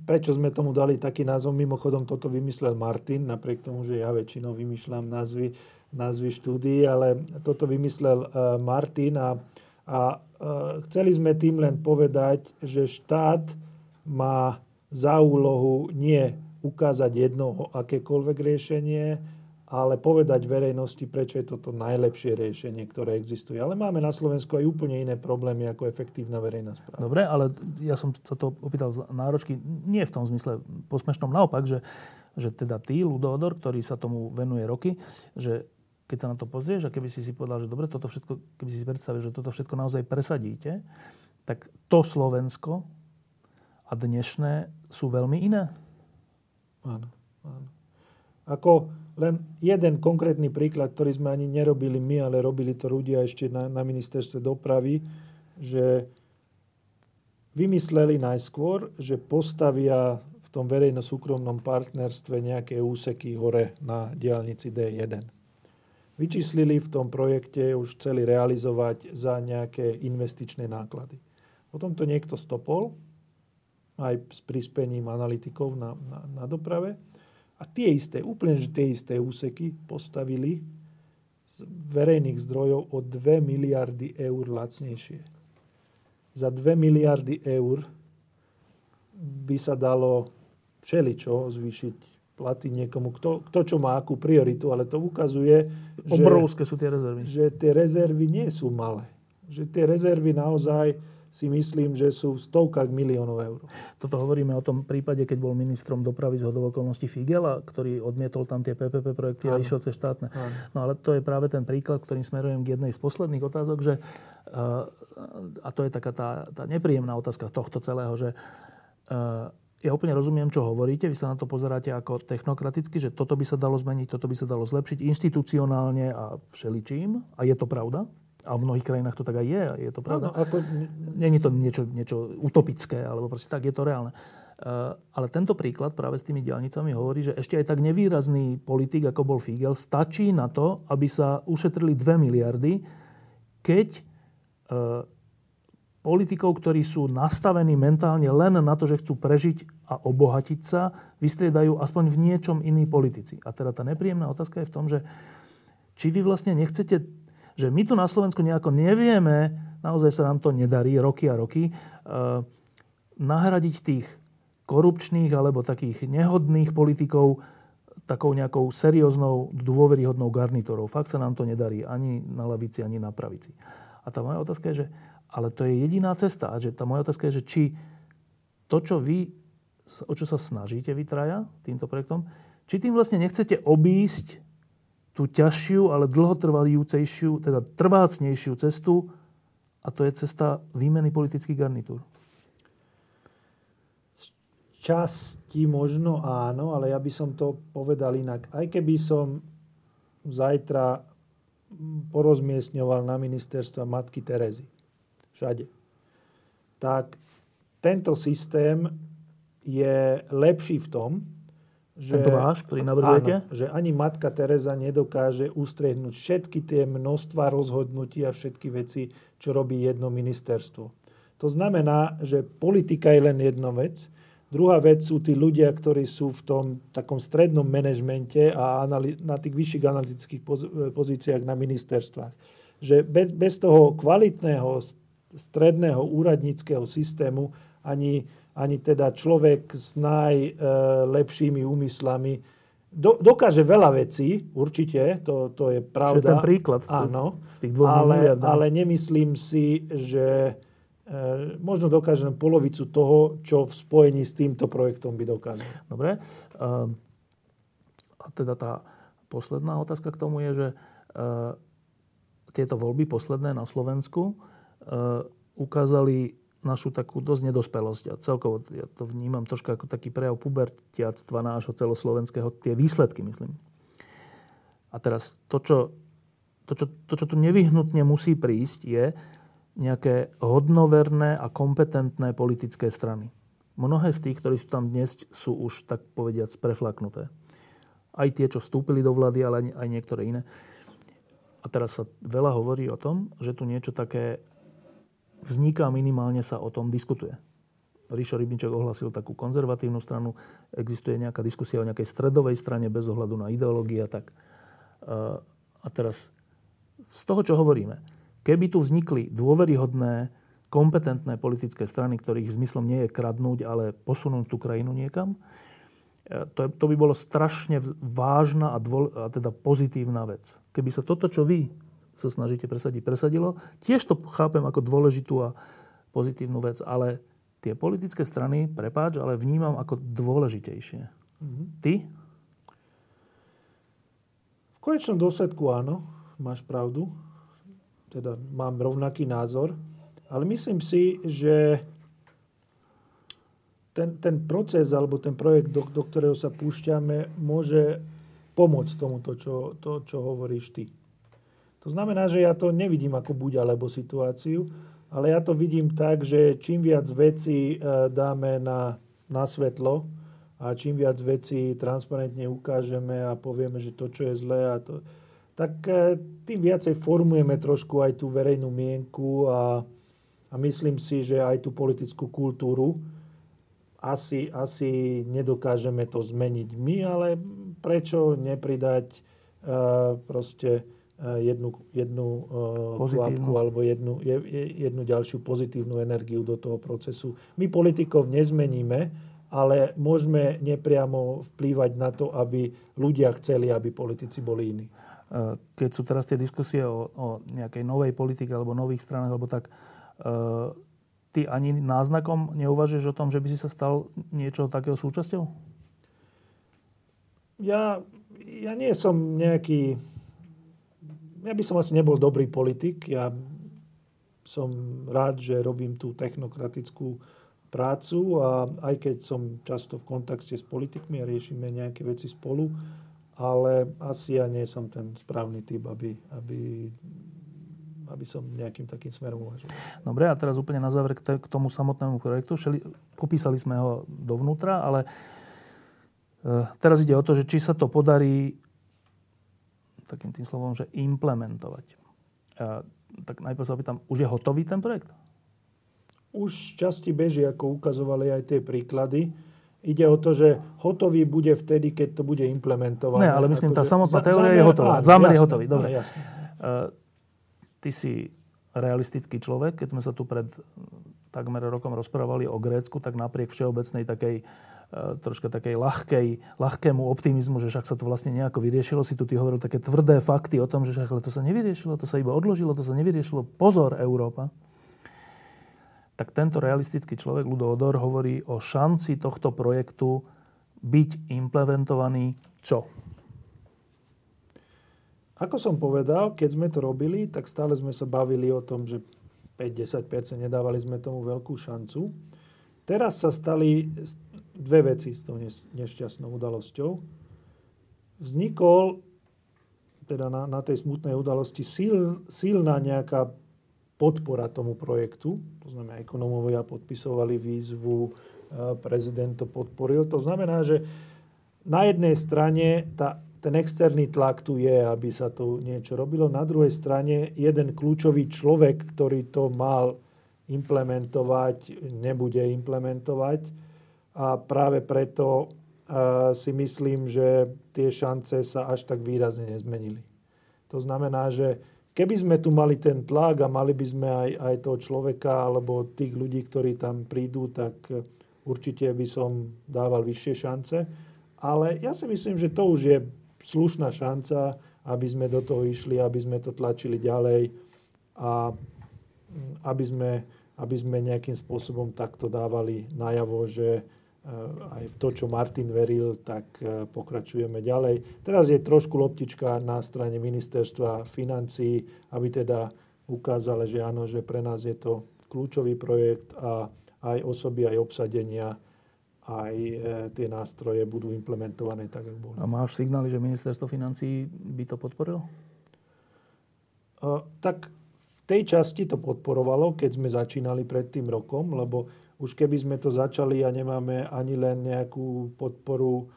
prečo sme tomu dali taký názov, mimochodom toto vymyslel Martin, napriek tomu, že ja väčšinou vymýšľam názvy, názvy štúdií, ale toto vymyslel eh, Martin a, a chceli sme tým len povedať, že štát má za úlohu nie ukázať jedno akékoľvek riešenie, ale povedať verejnosti, prečo je toto najlepšie riešenie, ktoré existuje. Ale máme na Slovensku aj úplne iné problémy ako efektívna verejná správa. Dobre, ale ja som sa to opýtal z náročky, nie v tom zmysle posmešnom, naopak, že, že teda ty, Ludodor, ktorý sa tomu venuje roky, že keď sa na to pozrieš a keby si si povedal, že dobre, toto všetko, keby si si predstavil, že toto všetko naozaj presadíte, tak to Slovensko a dnešné sú veľmi iné. Áno, áno. Ako len jeden konkrétny príklad, ktorý sme ani nerobili my, ale robili to ľudia ešte na, na ministerstve dopravy, že vymysleli najskôr, že postavia v tom verejno-súkromnom partnerstve nejaké úseky hore na diálnici D1. Vyčíslili v tom projekte už chceli realizovať za nejaké investičné náklady. Potom to niekto stopol, aj s prispením analytikov na, na, na doprave a tie isté, úplne že tie isté úseky postavili z verejných zdrojov o 2 miliardy eur lacnejšie. Za 2 miliardy eur by sa dalo všeličo zvýšiť platy niekomu, kto, kto čo má akú prioritu, ale to ukazuje, Obrovské sú tie rezervy. že tie rezervy nie sú malé. Že tie rezervy naozaj si myslím, že sú v stovkách miliónov eur. Toto hovoríme o tom prípade, keď bol ministrom dopravy z hodov okolností Figela, ktorý odmietol tam tie PPP projekty a išiel cez štátne. Áno. No ale to je práve ten príklad, ktorým smerujem k jednej z posledných otázok, že, eh, a to je taká tá, tá nepríjemná otázka tohto celého, že eh, ja úplne rozumiem, čo hovoríte. Vy sa na to pozeráte ako technokraticky, že toto by sa dalo zmeniť, toto by sa dalo zlepšiť inštitucionálne a všeličím. A je to pravda? A v mnohých krajinách to tak aj je, je to pravda. No, ako... Není to niečo, niečo utopické, alebo proste tak, je to reálne. Uh, ale tento príklad práve s tými diálnicami hovorí, že ešte aj tak nevýrazný politik, ako bol Figel, stačí na to, aby sa ušetrili 2 miliardy, keď uh, politikov, ktorí sú nastavení mentálne len na to, že chcú prežiť a obohatiť sa, vystriedajú aspoň v niečom iní politici. A teda tá nepríjemná otázka je v tom, že či vy vlastne nechcete že my tu na Slovensku nejako nevieme, naozaj sa nám to nedarí roky a roky, uh, nahradiť tých korupčných alebo takých nehodných politikov takou nejakou serióznou, dôveryhodnou garnitúrou. Fakt sa nám to nedarí ani na lavici, ani na pravici. A tá moja otázka je, že ale to je jediná cesta. A že tá moja otázka je, že či to, čo vy, o čo sa snažíte vytraja týmto projektom, či tým vlastne nechcete obísť tú ťažšiu, ale dlhotrvajúcejšiu, teda trvácnejšiu cestu a to je cesta výmeny politických garnitúr. Z časti možno áno, ale ja by som to povedal inak. Aj keby som zajtra porozmiestňoval na ministerstva Matky Terezy, všade, tak tento systém je lepší v tom, že, Tento váš, ktorý navrhujete? Áno, že ani matka Teresa nedokáže ustriehnúť všetky tie množstva rozhodnutí a všetky veci, čo robí jedno ministerstvo. To znamená, že politika je len jedna vec. Druhá vec sú tí ľudia, ktorí sú v tom takom strednom manažmente a na tých vyšších analytických pozíciách na ministerstvách. Že bez, bez toho kvalitného stredného úradníckého systému ani ani teda človek s najlepšími úmyslami do, dokáže veľa vecí, určite, to, to je pravda. Čiže ten príklad áno, z tých dvoch ale, ale nemyslím si, že e, možno dokáže polovicu toho, čo v spojení s týmto projektom by dokázal. Dobre. E, a teda tá posledná otázka k tomu je, že tieto voľby posledné na Slovensku ukázali našu takú dosť nedospelosť. A celkovo ja to vnímam troška ako taký prejav pubertiactva nášho celoslovenského, tie výsledky, myslím. A teraz to, čo, to, čo, to, čo tu nevyhnutne musí prísť, je nejaké hodnoverné a kompetentné politické strany. Mnohé z tých, ktorí sú tam dnes, sú už, tak povediac, preflaknuté. Aj tie, čo vstúpili do vlády, ale aj niektoré iné. A teraz sa veľa hovorí o tom, že tu niečo také vzniká, minimálne sa o tom diskutuje. Ríšo Rybniček ohlasil takú konzervatívnu stranu, existuje nejaká diskusia o nejakej stredovej strane bez ohľadu na ideológie a tak. A teraz z toho, čo hovoríme, keby tu vznikli dôveryhodné, kompetentné politické strany, ktorých zmyslom nie je kradnúť, ale posunúť tú krajinu niekam, e, to, to by bolo strašne vážna a, dvol, a teda pozitívna vec. Keby sa toto, čo vy sa snažíte presadiť, presadilo. Tiež to chápem ako dôležitú a pozitívnu vec, ale tie politické strany, prepáč, ale vnímam ako dôležitejšie. Mm-hmm. Ty? V konečnom dôsledku áno, máš pravdu. Teda mám rovnaký názor. Ale myslím si, že ten, ten proces alebo ten projekt, do, do ktorého sa púšťame, môže pomôcť tomuto, čo, to, čo hovoríš ty. To znamená, že ja to nevidím ako buď alebo situáciu, ale ja to vidím tak, že čím viac vecí e, dáme na, na svetlo a čím viac vecí transparentne ukážeme a povieme, že to, čo je zlé, a to, tak e, tým viacej formujeme trošku aj tú verejnú mienku a, a myslím si, že aj tú politickú kultúru asi, asi nedokážeme to zmeniť my, ale prečo nepridať uh, proste jednu, jednu eh, kvapku alebo jednu, jednu ďalšiu pozitívnu energiu do toho procesu. My politikov nezmeníme, ale môžeme nepriamo vplývať na to, aby ľudia chceli, aby politici boli iní. Eh, keď sú teraz tie diskusie o, o nejakej novej politike alebo nových stranách, alebo tak, ty ani náznakom neuvažuješ o tom, že by si sa stal niečo takého súčasťou? Ja, ja nie som nejaký ja by som asi nebol dobrý politik. Ja som rád, že robím tú technokratickú prácu a aj keď som často v kontakte s politikmi a riešime nejaké veci spolu, ale asi ja nie som ten správny typ, aby, aby, aby som nejakým takým smerom uvažoval. Dobre, a teraz úplne na záver k tomu samotnému projektu. Šeli, popísali sme ho dovnútra, ale e, teraz ide o to, že či sa to podarí takým tým slovom, že implementovať. A, tak najprv sa opýtam, už je hotový ten projekt? Už časti beží, ako ukazovali aj tie príklady. Ide o to, že hotový bude vtedy, keď to bude implementované. Ne, ale myslím, tá samotná teória je hotová. Zámer je hotový. Dobre. Áno, jasne. ty si realistický človek. Keď sme sa tu pred takmer rokom rozprávali o Grécku, tak napriek všeobecnej takej E, troška takej ľahkej, ľahkému optimizmu, že však sa to vlastne nejako vyriešilo. Si tu ty hovoril také tvrdé fakty o tom, že však ale to sa nevyriešilo, to sa iba odložilo, to sa nevyriešilo. Pozor, Európa. Tak tento realistický človek, Ludo Odor, hovorí o šanci tohto projektu byť implementovaný čo? Ako som povedal, keď sme to robili, tak stále sme sa bavili o tom, že 5-10% nedávali sme tomu veľkú šancu. Teraz sa stali dve veci s tou nešťastnou udalosťou. Vznikol teda na, na tej smutnej udalosti sil, silná nejaká podpora tomu projektu. To znamená, ekonomovia podpisovali výzvu, prezident to podporil. To znamená, že na jednej strane tá, ten externý tlak tu je, aby sa tu niečo robilo. Na druhej strane jeden kľúčový človek, ktorý to mal implementovať, nebude implementovať a práve preto si myslím, že tie šance sa až tak výrazne nezmenili. To znamená, že keby sme tu mali ten tlak a mali by sme aj, aj toho človeka alebo tých ľudí, ktorí tam prídu, tak určite by som dával vyššie šance. Ale ja si myslím, že to už je slušná šanca, aby sme do toho išli, aby sme to tlačili ďalej a aby sme, aby sme nejakým spôsobom takto dávali najavo, že aj v to, čo Martin veril, tak pokračujeme ďalej. Teraz je trošku loptička na strane ministerstva financí, aby teda ukázali, že áno, že pre nás je to kľúčový projekt a aj osoby, aj obsadenia, aj tie nástroje budú implementované tak, ako boli. A máš signály, že ministerstvo financí by to podporilo? tak v tej časti to podporovalo, keď sme začínali pred tým rokom, lebo už keby sme to začali a nemáme ani len nejakú podporu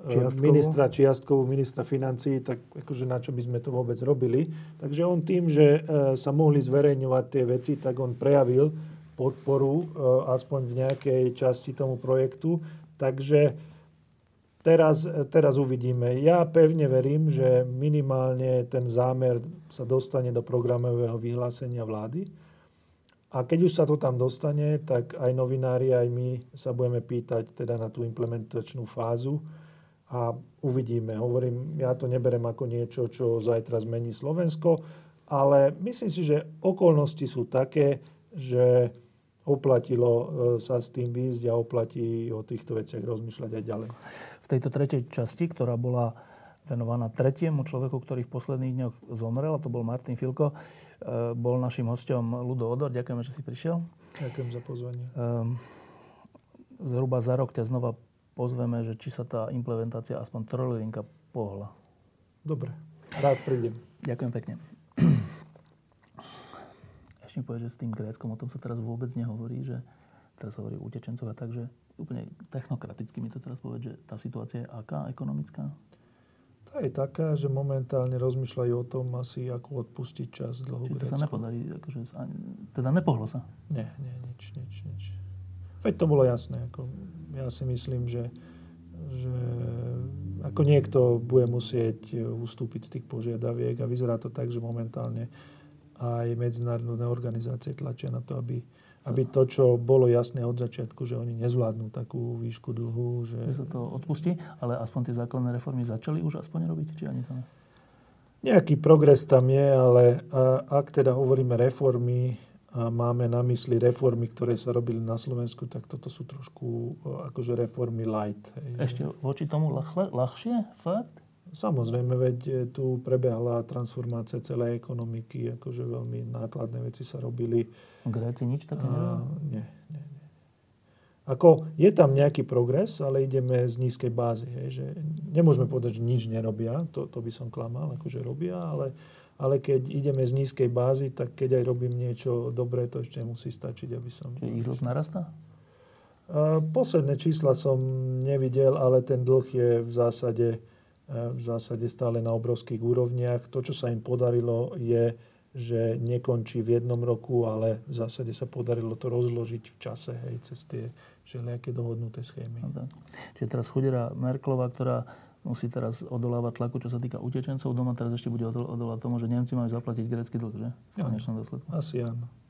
e, Čiastkovú? ministra Čiastkovú, ministra financí, tak akože na čo by sme to vôbec robili. Takže on tým, že e, sa mohli zverejňovať tie veci, tak on prejavil podporu e, aspoň v nejakej časti tomu projektu. Takže Teraz, teraz uvidíme. Ja pevne verím, že minimálne ten zámer sa dostane do programového vyhlásenia vlády. A keď už sa to tam dostane, tak aj novinári, aj my sa budeme pýtať teda na tú implementačnú fázu a uvidíme. Hovorím, ja to neberem ako niečo, čo zajtra zmení Slovensko, ale myslím si, že okolnosti sú také, že oplatilo e, sa s tým výjsť a oplatí o týchto veciach rozmýšľať aj ďalej. V tejto tretej časti, ktorá bola venovaná tretiemu človeku, ktorý v posledných dňoch zomrel, a to bol Martin Filko, e, bol našim hostom Ludo Odor. Ďakujeme, že si prišiel. Ďakujem za pozvanie. Ehm, zhruba za rok ťa znova pozveme, že či sa tá implementácia aspoň trojlinka pohla. Dobre, rád prídem. Ďakujem pekne ešte mi povedať, že s tým Gréckom o tom sa teraz vôbec nehovorí, že teraz hovorí o utečencoch a tak, že úplne technokraticky mi to teraz povedať, že tá situácia je aká ekonomická? Tá je taká, že momentálne rozmýšľajú o tom asi, ako odpustiť čas dlhu Čiže to sa nepodarí, akože, teda nepohlo sa? Nie, nie, nič, nič, nič. Veď to bolo jasné. Ako, ja si myslím, že, že ako niekto bude musieť ustúpiť z tých požiadaviek a vyzerá to tak, že momentálne aj medzinárodné organizácie tlačia na to, aby, aby to, čo bolo jasné od začiatku, že oni nezvládnu takú výšku dlhu. Že... že sa to odpustí, ale aspoň tie základné reformy začali už aspoň robiť, či ani to ne? Nejaký progres tam je, ale ak teda hovoríme reformy, a máme na mysli reformy, ktoré sa robili na Slovensku, tak toto sú trošku akože reformy light. Ešte voči tomu ľah, ľahšie? Fakt? Samozrejme, veď e, tu prebehla transformácia celej ekonomiky, akože veľmi nákladné veci sa robili. Gréci nič také a, nie, nie, nie. Ako je tam nejaký progres, ale ideme z nízkej bázy. Hej, že nemôžeme povedať, že nič nerobia, to, to by som klamal, akože robia, ale, ale keď ideme z nízkej bázy, tak keď aj robím niečo dobré, to ešte musí stačiť, aby som... Čiže ich dlh narastá? Posledné čísla som nevidel, ale ten dlh je v zásade v zásade stále na obrovských úrovniach. To, čo sa im podarilo, je, že nekončí v jednom roku, ale v zásade sa podarilo to rozložiť v čase, hej, cez tie všelijaké dohodnuté schémy. No Čiže teraz chudera Merklova, ktorá musí teraz odolávať tlaku, čo sa týka utečencov doma, teraz ešte bude odolávať tomu, že Nemci majú zaplatiť grecký dlh, že? V konečnom dôsledku. Asi áno.